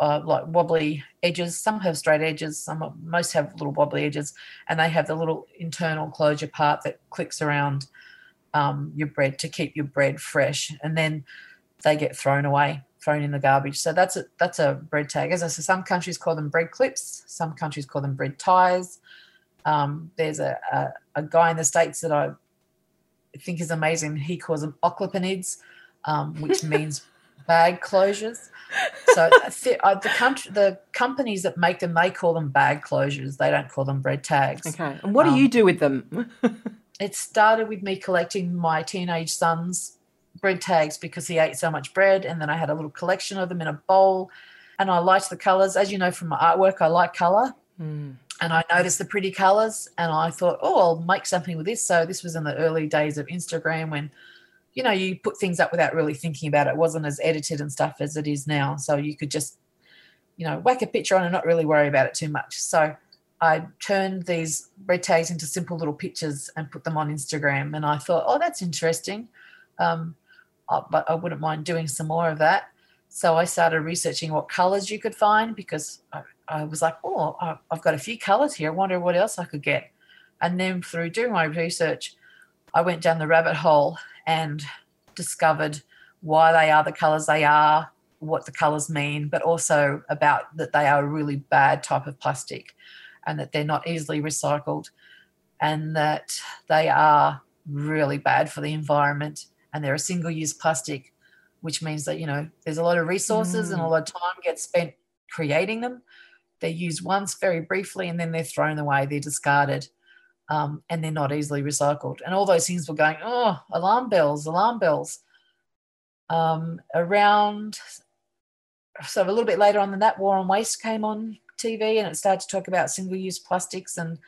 uh, like wobbly edges. Some have straight edges. Some most have little wobbly edges, and they have the little internal closure part that clicks around um, your bread to keep your bread fresh, and then they get thrown away thrown in the garbage. So that's a that's a bread tag. As I said, some countries call them bread clips, some countries call them bread ties. Um, there's a, a, a guy in the states that I think is amazing. He calls them occlupanids, um, which means bag closures. So the country, the companies that make them, they call them bag closures. They don't call them bread tags. Okay. And what do um, you do with them? it started with me collecting my teenage son's bread tags because he ate so much bread. And then I had a little collection of them in a bowl. And I liked the colors. As you know from my artwork, I like color. Mm. And I noticed the pretty colors and I thought, oh, I'll make something with this. So this was in the early days of Instagram when, you know, you put things up without really thinking about it. It wasn't as edited and stuff as it is now. So you could just, you know, whack a picture on and not really worry about it too much. So I turned these bread tags into simple little pictures and put them on Instagram. And I thought, oh, that's interesting. Um, but I wouldn't mind doing some more of that. So I started researching what colors you could find because I, I was like, oh, I've got a few colors here. I wonder what else I could get. And then through doing my research, I went down the rabbit hole and discovered why they are the colors they are, what the colors mean, but also about that they are a really bad type of plastic. and that they're not easily recycled and that they are really bad for the environment and they're a single use plastic which means that you know there's a lot of resources mm. and a mm. lot of time gets spent creating them they're used once very briefly and then they're thrown away they're discarded um, and they're not easily recycled. And all those things were going oh alarm bells alarm bells. Um, around so a little bit later on than that war on waste came on tv and it started to talk about single use plastics and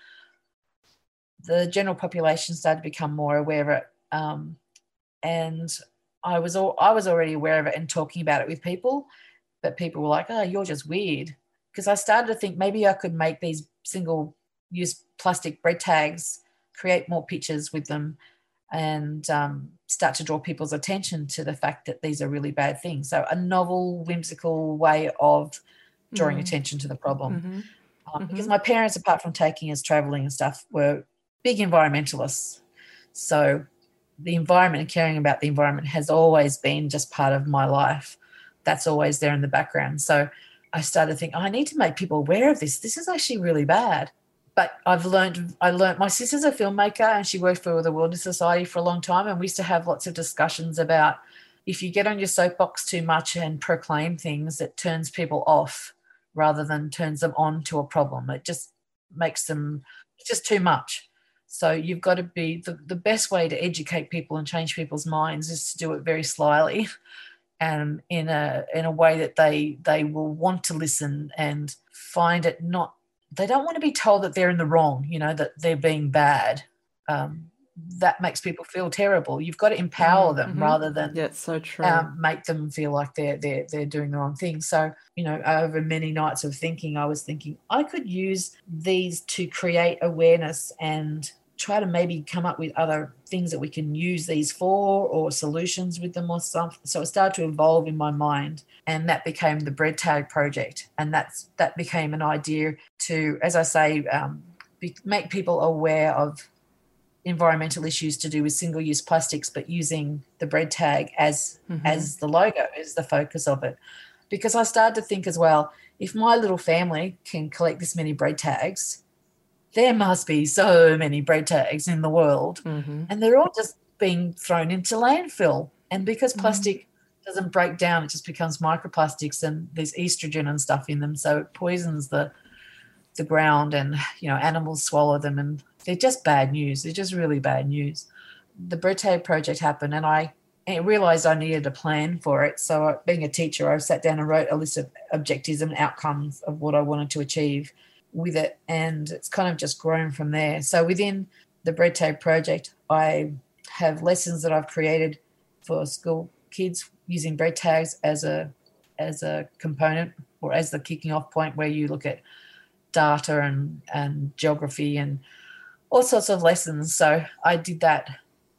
the general population started to become more aware of it. Um, and I was all, I was already aware of it and talking about it with people, but people were like, "Oh, you're just weird." Because I started to think maybe I could make these single use plastic bread tags, create more pictures with them, and um, start to draw people's attention to the fact that these are really bad things. So a novel, whimsical way of drawing mm-hmm. attention to the problem. Mm-hmm. Um, mm-hmm. Because my parents, apart from taking us traveling and stuff, were big environmentalists. So the environment and caring about the environment has always been just part of my life. That's always there in the background. So I started thinking, oh, I need to make people aware of this. This is actually really bad. But I've learned, I learned, my sister's a filmmaker and she worked for the Wilderness Society for a long time. And we used to have lots of discussions about if you get on your soapbox too much and proclaim things, it turns people off rather than turns them on to a problem. It just makes them, just too much. So you've got to be the, the best way to educate people and change people's minds is to do it very slyly and in a in a way that they they will want to listen and find it not they don't want to be told that they're in the wrong, you know, that they're being bad. Um, that makes people feel terrible. You've got to empower them mm-hmm. rather than yeah, so true. Um, make them feel like they're they're they're doing the wrong thing. So you know, over many nights of thinking, I was thinking I could use these to create awareness and try to maybe come up with other things that we can use these for or solutions with them or something. So it started to evolve in my mind and that became the bread tag project. And that's that became an idea to, as I say, um, be, make people aware of environmental issues to do with single-use plastics, but using the bread tag as mm-hmm. as the logo is the focus of it. Because I started to think as well, if my little family can collect this many bread tags, there must be so many bread tags in the world, mm-hmm. and they're all just being thrown into landfill. And because mm-hmm. plastic mm-hmm. doesn't break down, it just becomes microplastics, and there's estrogen and stuff in them, so it poisons the the ground, and you know animals swallow them, and they're just bad news. They're just really bad news. The bread tag project happened, and I I realized I needed a plan for it. So, being a teacher, I sat down and wrote a list of objectives and outcomes of what I wanted to achieve with it and it's kind of just grown from there. So within the Bread Tag project, I have lessons that I've created for school kids using bread tags as a as a component or as the kicking off point where you look at data and and geography and all sorts of lessons. So I did that.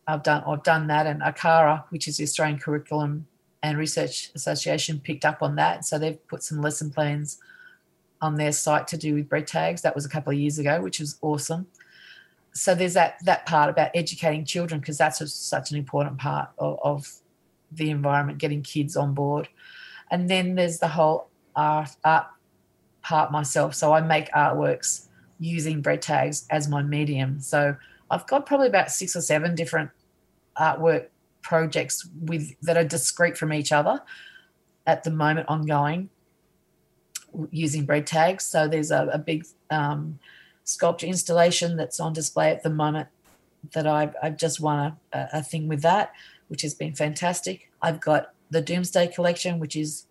I've done I've done that and ACARA, which is the Australian Curriculum and Research Association, picked up on that. So they've put some lesson plans on their site to do with bread tags. That was a couple of years ago, which was awesome. So there's that that part about educating children because that's a, such an important part of, of, the environment, getting kids on board. And then there's the whole art art part myself. So I make artworks using bread tags as my medium. So I've got probably about six or seven different artwork projects with that are discrete from each other at the moment ongoing using bread tags. So there's a, a big um, sculpture installation that's on display at the moment that I've, I've just won a, a, thing with that, which has been fantastic. I've got the Doomsday collection, which is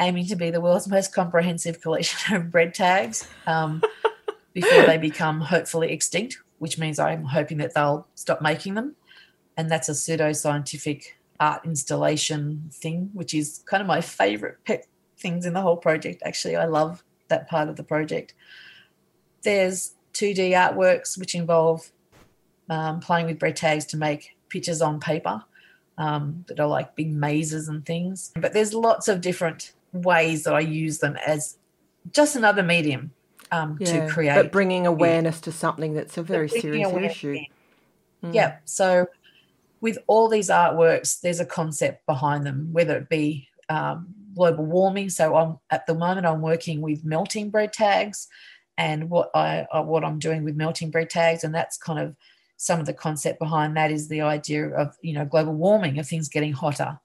aiming to be the world's most comprehensive collection of bread tags um, before they become hopefully extinct, which means I'm hoping that they'll stop making them. And that's a pseudo scientific art installation thing, which is kind of my favorite pet things in the whole project. Actually, I love that part of the project. There's 2D artworks which involve um, playing with bread tags to make pictures on paper um, that are like big mazes and things. But there's lots of different ways that I use them as just another medium um, yeah, to create. But bringing awareness to something that's a very serious issue. Mm. Yeah. So with all these artworks, there's a concept behind them, whether it be um, global warming. So I'm at the moment I'm working with melting bread tags and what I uh, what I'm doing with melting bread tags, and that's kind of some of the concept behind that is the idea of you know global warming of things getting hotter.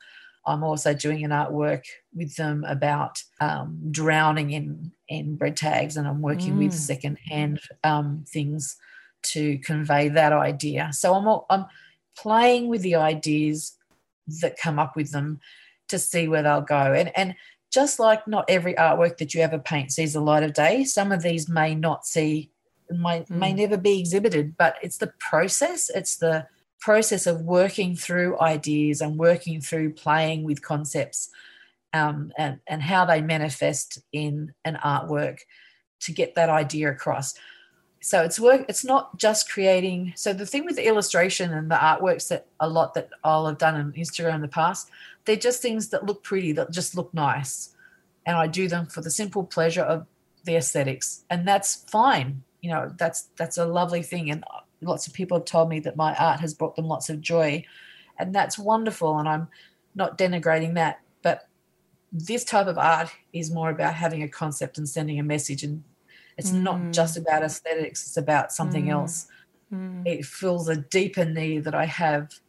I'm also doing an artwork with them about um, drowning in in bread tags, and I'm working mm. with secondhand um, things to convey that idea. So I'm I'm playing with the ideas that come up with them to see where they'll go. And and just like not every artwork that you ever paint sees the light of day, some of these may not see may, mm. may never be exhibited, but it's the process, it's the process of working through ideas and working through playing with concepts um, and, and how they manifest in an artwork to get that idea across so it's work it's not just creating so the thing with the illustration and the artworks that a lot that i'll have done on instagram in the past they're just things that look pretty that just look nice. And i do them for the simple pleasure of the aesthetics. And that's fine. You know that's that's a lovely thing. And lots of people have told me that my art has brought them lots of joy. And that's wonderful. And i'm not denigrating that. But this type of art is more about having a concept and sending a message. And it's mm. not just about aesthetics, it's about something mm. else. Mm. It fills a deeper need that I have,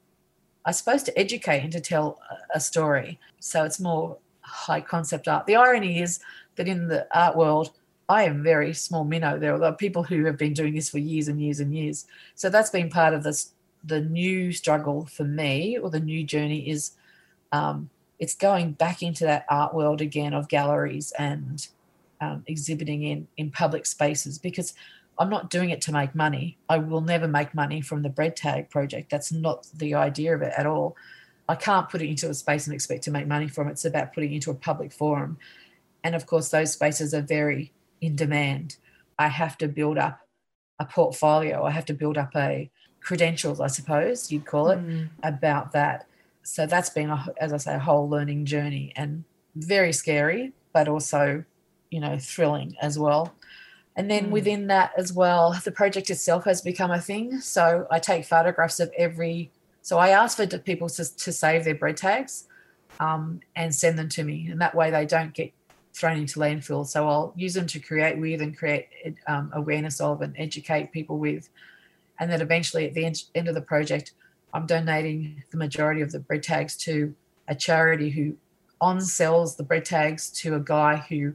I suppose, to educate and to tell a story. So it's more high concept art. The irony is that in the art world, I am very small minnow. There are people who have been doing this for years and years and years. So that's been part of this. The new struggle for me, or the new journey, is um, it's going back into that art world again of galleries and um, exhibiting in in public spaces because I'm not doing it to make money. I will never make money from the bread tag project. That's not the idea of it at all. I can't put it into a space and expect to make money from it. It's about putting it into a public forum. And of course, those spaces are very in demand. I have to build up a portfolio. I have to build up a credentials, I suppose you'd call it, mm. about that. So that's been, a, as I say, a whole learning journey and very scary, but also you know thrilling as well and then mm. within that as well the project itself has become a thing. So i take photographs of every so i ask for people to, to save their bread tags um, and send them to me. And that way they don't get thrown into landfill so i'll use them to create with and create um, awareness of and educate people with. And then eventually at the end, end of the project i'm donating the majority of the bread tags to a charity who on sells the bread tags to a guy who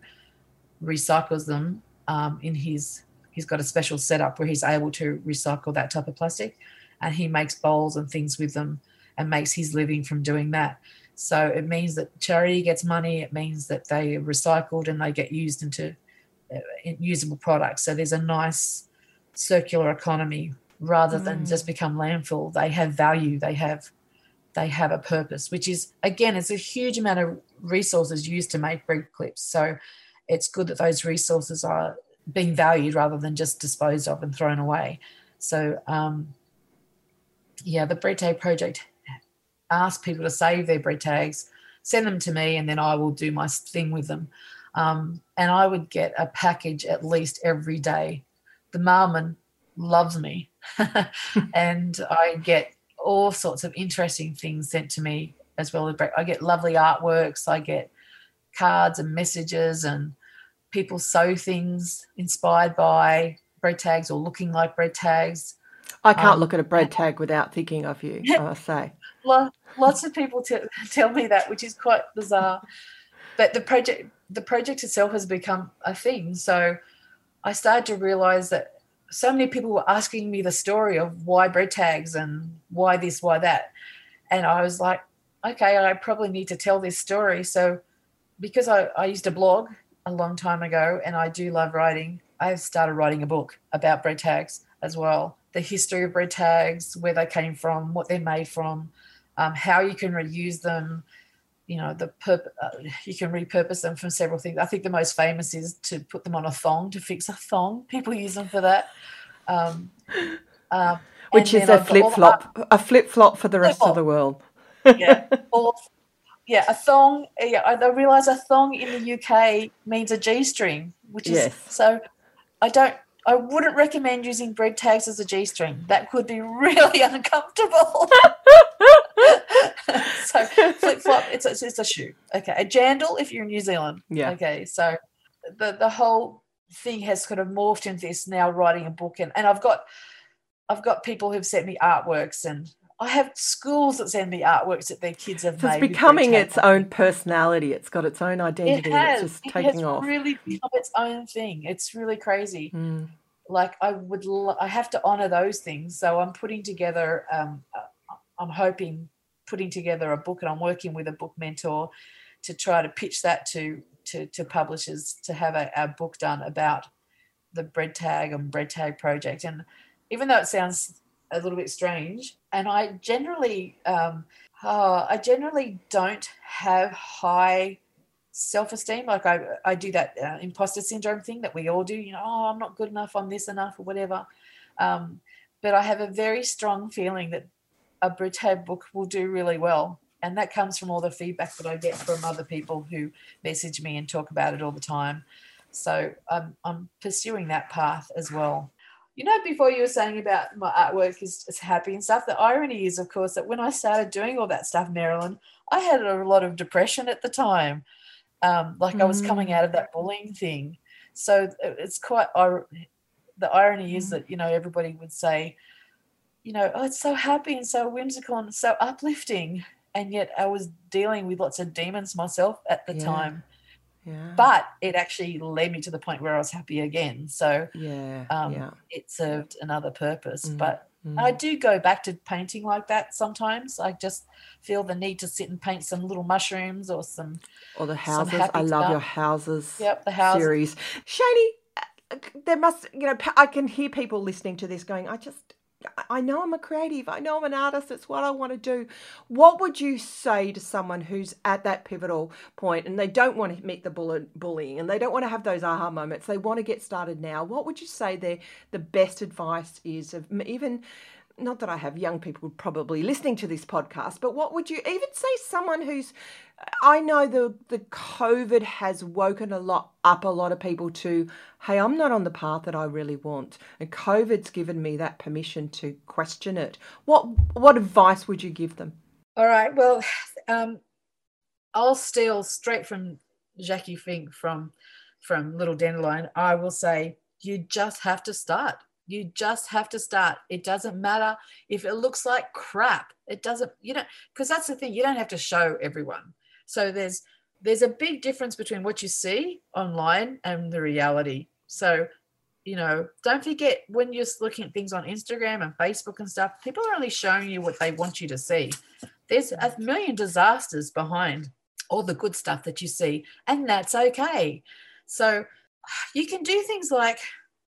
recycles them um, in his he's got a special setup where he's able to recycle that type of plastic and he makes bowls and things with them and makes his living from doing that. So it means that charity gets money. It means that they are recycled and they get used into uh, usable products. So there's a nice circular economy rather mm. than just become landfill. They have value. They have they have a purpose which is again it's a huge amount of resources used to make bread clips. So it's good that those resources are being valued rather than just disposed of and thrown away. So, um, yeah, the bread tag project asks people to save their bread tags, send them to me, and then I will do my thing with them. Um, and I would get a package at least every day. The mailman loves me, and I get all sorts of interesting things sent to me as well as I get lovely artworks. I get cards and messages and people sew things inspired by bread tags or looking like bread tags. I can't um, look at a bread tag without thinking of you, I must say. Lots of people t- tell me that, which is quite bizarre. But the project, the project itself has become a thing. So I started to realize that so many people were asking me the story of why bread tags and why this, why that. And I was like, okay, I probably need to tell this story. So because I, I used to blog a long time ago and I do love writing, I've started writing a book about bread tags as well. The history of bread tags, where they came from, what they're made from, um, how you can reuse them. You know, the perp- uh, you can repurpose them from several things. I think the most famous is to put them on a thong to fix a thong. People use them for that. Um, um, Which is a flip flop, a flip flop for the rest flip-flop. of the world. yeah, all yeah, a thong. Yeah, I realise a thong in the UK means a G string, which is yes. so. I don't. I wouldn't recommend using bread tags as a G string. That could be really uncomfortable. so flip flop. It's a, it's a shoe. Okay, a jandal if you're in New Zealand. Yeah. Okay, so the the whole thing has kind of morphed into this now writing a book and, and I've got I've got people who've sent me artworks and I have schools that send me artworks that their kids have so made. It's becoming its own personality. It's got its own identity. It has. It's just it taking has off. really become its own thing. It's really crazy. Mm. Like I would, lo- I have to honor those things. So I'm putting together. Um, uh, I'm hoping putting together a book, and I'm working with a book mentor to try to pitch that to to, to publishers to have a, a book done about the bread tag and bread tag project. And even though it sounds a little bit strange, and I generally, um, oh, I generally don't have high self-esteem. Like I, I do that uh, imposter syndrome thing that we all do. You know, oh, I'm not good enough. I'm this enough, or whatever. Um, but I have a very strong feeling that a tag book will do really well. And that comes from all the feedback that I get from other people who message me and talk about it all the time. So I'm pursuing that path as well you know, before you were saying about my artwork is, is happy and stuff, the irony is, of course, that when I started doing all that stuff, Marilyn, I had a lot of depression at the time. Um, like mm. I was coming out of that bullying thing. So it's quite, the irony is that, you know, everybody would say, you know, oh, it's so happy and so whimsical and so uplifting. And yet I was dealing with lots of demons myself at the yeah. time. Yeah. But it actually led me to the point where I was happy again. So yeah, um, yeah. it served another purpose. Mm, but mm. I do go back to painting like that sometimes. I just feel the need to sit and paint some little mushrooms or some or the houses. I love stuff. your houses. Yep, the house series. Shani, uh, there must you know I can hear people listening to this going, I just I know I'm a creative. I know I'm an artist. It's what I want to do. What would you say to someone who's at that pivotal point and they don't want to meet the bullet bullying and they don't want to have those aha moments? They want to get started now. What would you say their the best advice is of even not that I have young people probably listening to this podcast, but what would you even say someone who's I know the the COVID has woken a lot up a lot of people to, hey, I'm not on the path that I really want. And COVID's given me that permission to question it. What what advice would you give them? All right. Well, um, I'll steal straight from Jacqui Fink from from Little Dandelion. I will say you just have to start. You just have to start. It doesn't matter if it looks like crap. It doesn't, you know, because that's the thing. You don't have to show everyone. So there's there's a big difference between what you see online and the reality. So, you know, don't forget when you're looking at things on Instagram and Facebook and stuff, people are only showing you what they want you to see. There's a million disasters behind all the good stuff that you see, and that's okay. So you can do things like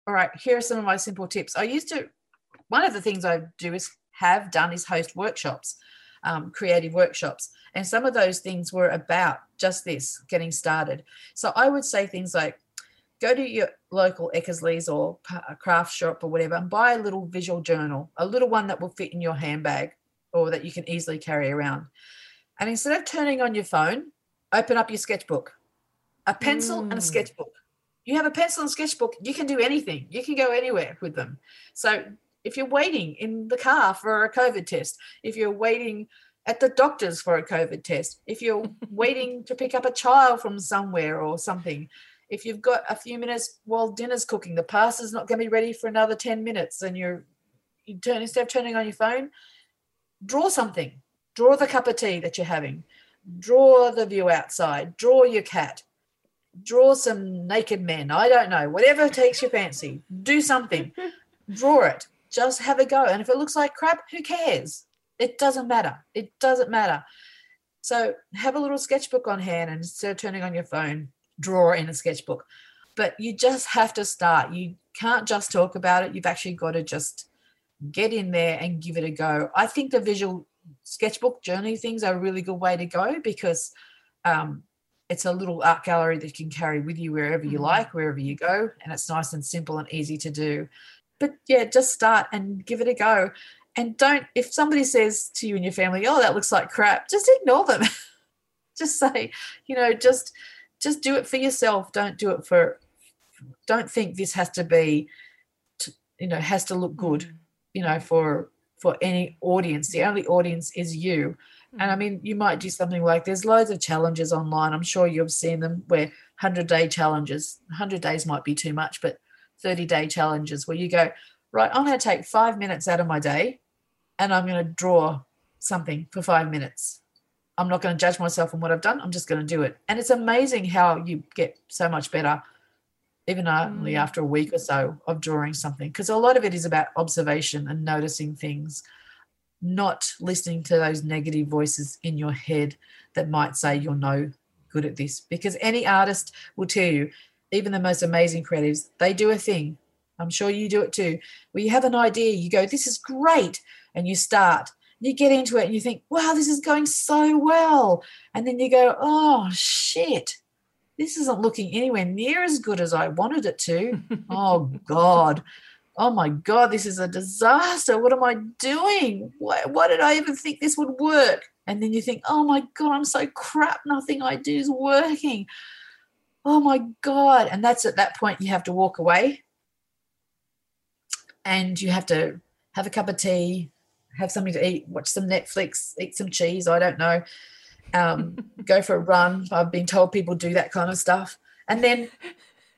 all right, here are some of my simple tips. I used to, one of the things I do is have done is host workshops, um, creative workshops. And some of those things were about just this getting started. So I would say things like, go to your local Eckersley's or a craft shop or whatever and buy a little visual journal, a little one that will fit in your handbag or that you can easily carry around. And instead of turning on your phone, open up your sketchbook, a pencil mm. and a mm. sketchbook you have a pencil and sketchbook, you can do anything. You can go anywhere with them. So if you're waiting in the car for a COVID test, if you're waiting at the doctor's for a COVID test, if you're waiting to pick up a child from somewhere or something, if you've got a few minutes while dinner's cooking, the pasta's not going to be ready for another 10 minutes and you're you turn instead of turning on your phone, draw something. Draw the cup of tea that you're having. Draw the view outside. Draw your cat draw some naked men. I don't know, whatever takes your fancy. Do something, draw it, just have a go. And if it looks like crap, who cares? It doesn't matter. It doesn't matter. So have a little sketchbook on hand and instead of turning on your phone, draw in a sketchbook. But you just have to start. You can't just talk about it. You've actually got to just get in there and give it a go. I think the visual sketchbook journey things are a really good way to go because um, it's a little art gallery that you can carry with you wherever you mm-hmm. like, wherever you go, and it's nice and simple and easy to do. But yeah, just start and give it a go. And don't, if somebody says to you and your family, "Oh, that looks like crap," just ignore them. just say, you know, just just do it for yourself. Don't do it for. Don't think this has to be, to, you know, has to look good, mm-hmm. you know, for for any audience. The only audience is you And I mean, you might do something like there's loads of challenges online. I'm sure you've seen them where 100 day challenges, 100 days might be too much, but 30 day challenges where you go, right, I'm going to take five minutes out of my day and I'm going to draw something for five minutes. I'm not going to judge myself on what I've done. I'm just going to do it. And it's amazing how you get so much better, even only mm. after a week or so of drawing something. Because a lot of it is about observation and noticing things, not listening to those negative voices in your head that might say you're no good at this. Because any artist will tell you, even the most amazing creatives, they do a thing. I'm sure you do it too, where you have an idea, you go, this is great, and you start you get into it and you think, wow, this is going so well. And then you go, oh, shit, this isn't looking anywhere near as good as I wanted it to. oh, God. Oh my God, this is a disaster. What am I doing? Why, why did I even think this would work? And then you think, oh my God, I'm so crap. Nothing I do is working. Oh my God. And that's at that point you have to walk away and you have to have a cup of tea, have something to eat, watch some Netflix, eat some cheese. I don't know. Um, go for a run. I've been told people do that kind of stuff, and then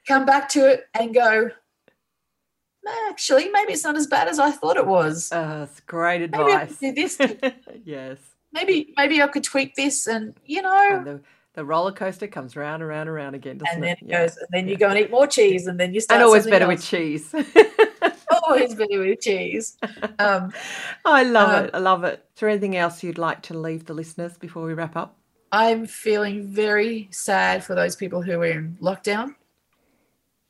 come back to it and go. Actually, maybe it's not as bad as I thought it was. Uh, that's great advice. Maybe I could do this. yes. Maybe maybe I could tweak this, and you know. And the, the roller coaster comes round and round and round again, and then it? it goes, and then yeah. you go and eat more cheese, and then you start. And always better else. with cheese always better with cheese. Um, I love um, it. I love it. Is there anything else you'd like to leave the listeners before we wrap up? I'm feeling very sad for those people who are in lockdown.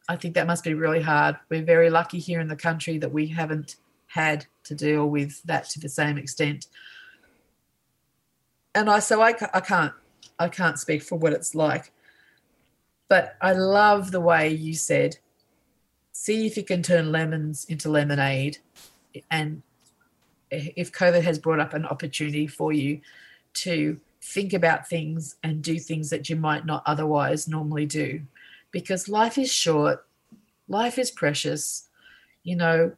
I think that must be really hard. We're very lucky here in the country that we haven't had to deal with that to the same extent. And I so I, I can't I can't speak for what it's like. But I love the way you said see if you can turn lemons into lemonade. And if COVID has brought up an opportunity for you to think about things and do things that you might not otherwise normally do, because life is short, life is precious. You know,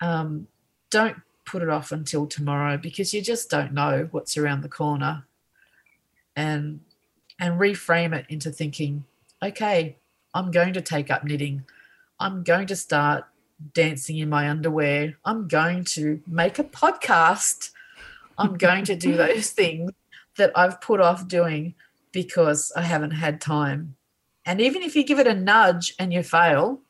um, don't put it off until tomorrow because you just don't know what's around the corner. And and reframe it into thinking, okay, I'm going to take up knitting. I'm going to start dancing in my underwear. I'm going to make a podcast. I'm going to do those things that I've put off doing because I haven't had time. And even if you give it a nudge and you fail,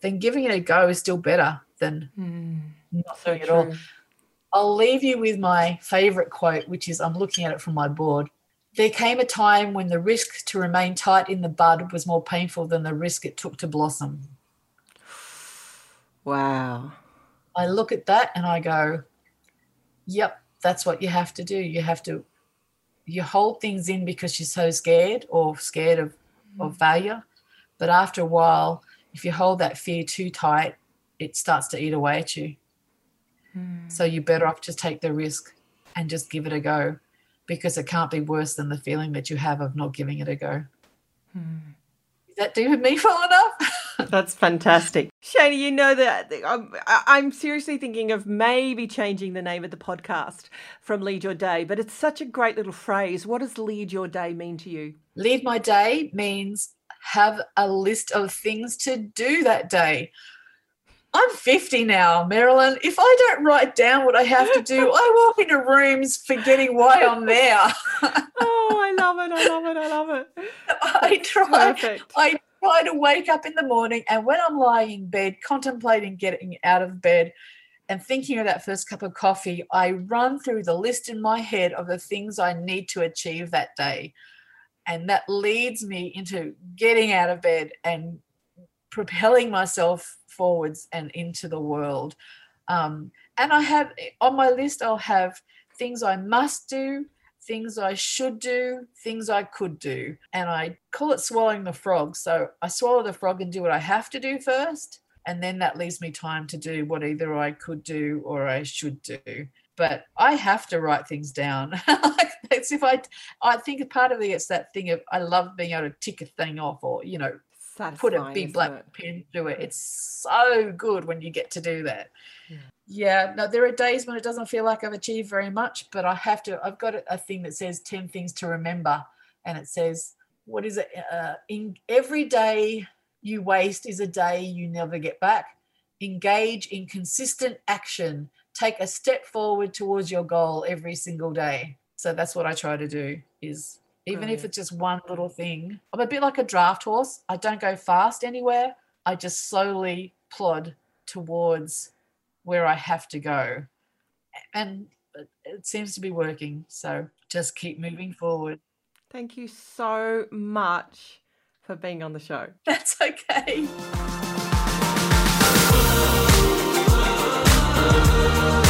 then giving it a go is still better than mm, not doing so it all. I'll leave you with my favorite quote, which is I'm looking at it from my board. There came a time when the risk to remain tight in the bud was more painful than the risk it took to blossom. Wow. I look at that and I go, yep, that's what you have to do. You have to you hold things in because you're so scared or scared of, of failure. But after a while, if you hold that fear too tight, it starts to eat away at you. Mm. So you're better off just take the risk and just give it a go because it can't be worse than the feeling that you have of not giving it a go. Hmm. Is that do with me full enough? That's fantastic. Shani, you know that I'm, I'm seriously thinking of maybe changing the name of the podcast from Lead Your Day, but it's such a great little phrase. What does Lead Your Day mean to you? Lead My Day means have a list of things to do that day. I'm 50 now, Marilyn. If I don't write down what I have to do, I walk into rooms forgetting why I'm there. oh, I love it. I love it. I love it. I try. Perfect. I try to wake up in the morning and when I'm lying in bed, contemplating getting out of bed and thinking of that first cup of coffee, I run through the list in my head of the things I need to achieve that day. And that leads me into getting out of bed and propelling myself forwards and into the world. Um, and I have on my list, I'll have things I must do, things I should do, things I could do. And I call it swallowing the frog. So I swallow the frog and do what I have to do first. And then that leaves me time to do what either I could do or I should do. But I have to write things down. it's if I, I think part of it is that thing of I love being able to tick a thing off, or you know, put a big black it? pen through it. It's so good when you get to do that. Yeah. Yeah, no, there are days when it doesn't feel like I've achieved very much, but I have to. I've got a, thing that says 10 things to remember. And it says, what is it? Uh, in every day you waste is a day you never get back. Engage in consistent action. Take a step forward towards your goal every single day. So that's what I try to do is even Brilliant. if it's just one little thing. I'm a bit like a draft horse. I don't go fast anywhere. I just slowly plod towards where I have to go. And it seems to be working. So just keep moving forward. Thank you so much for being on the show. That's okay. Thank you.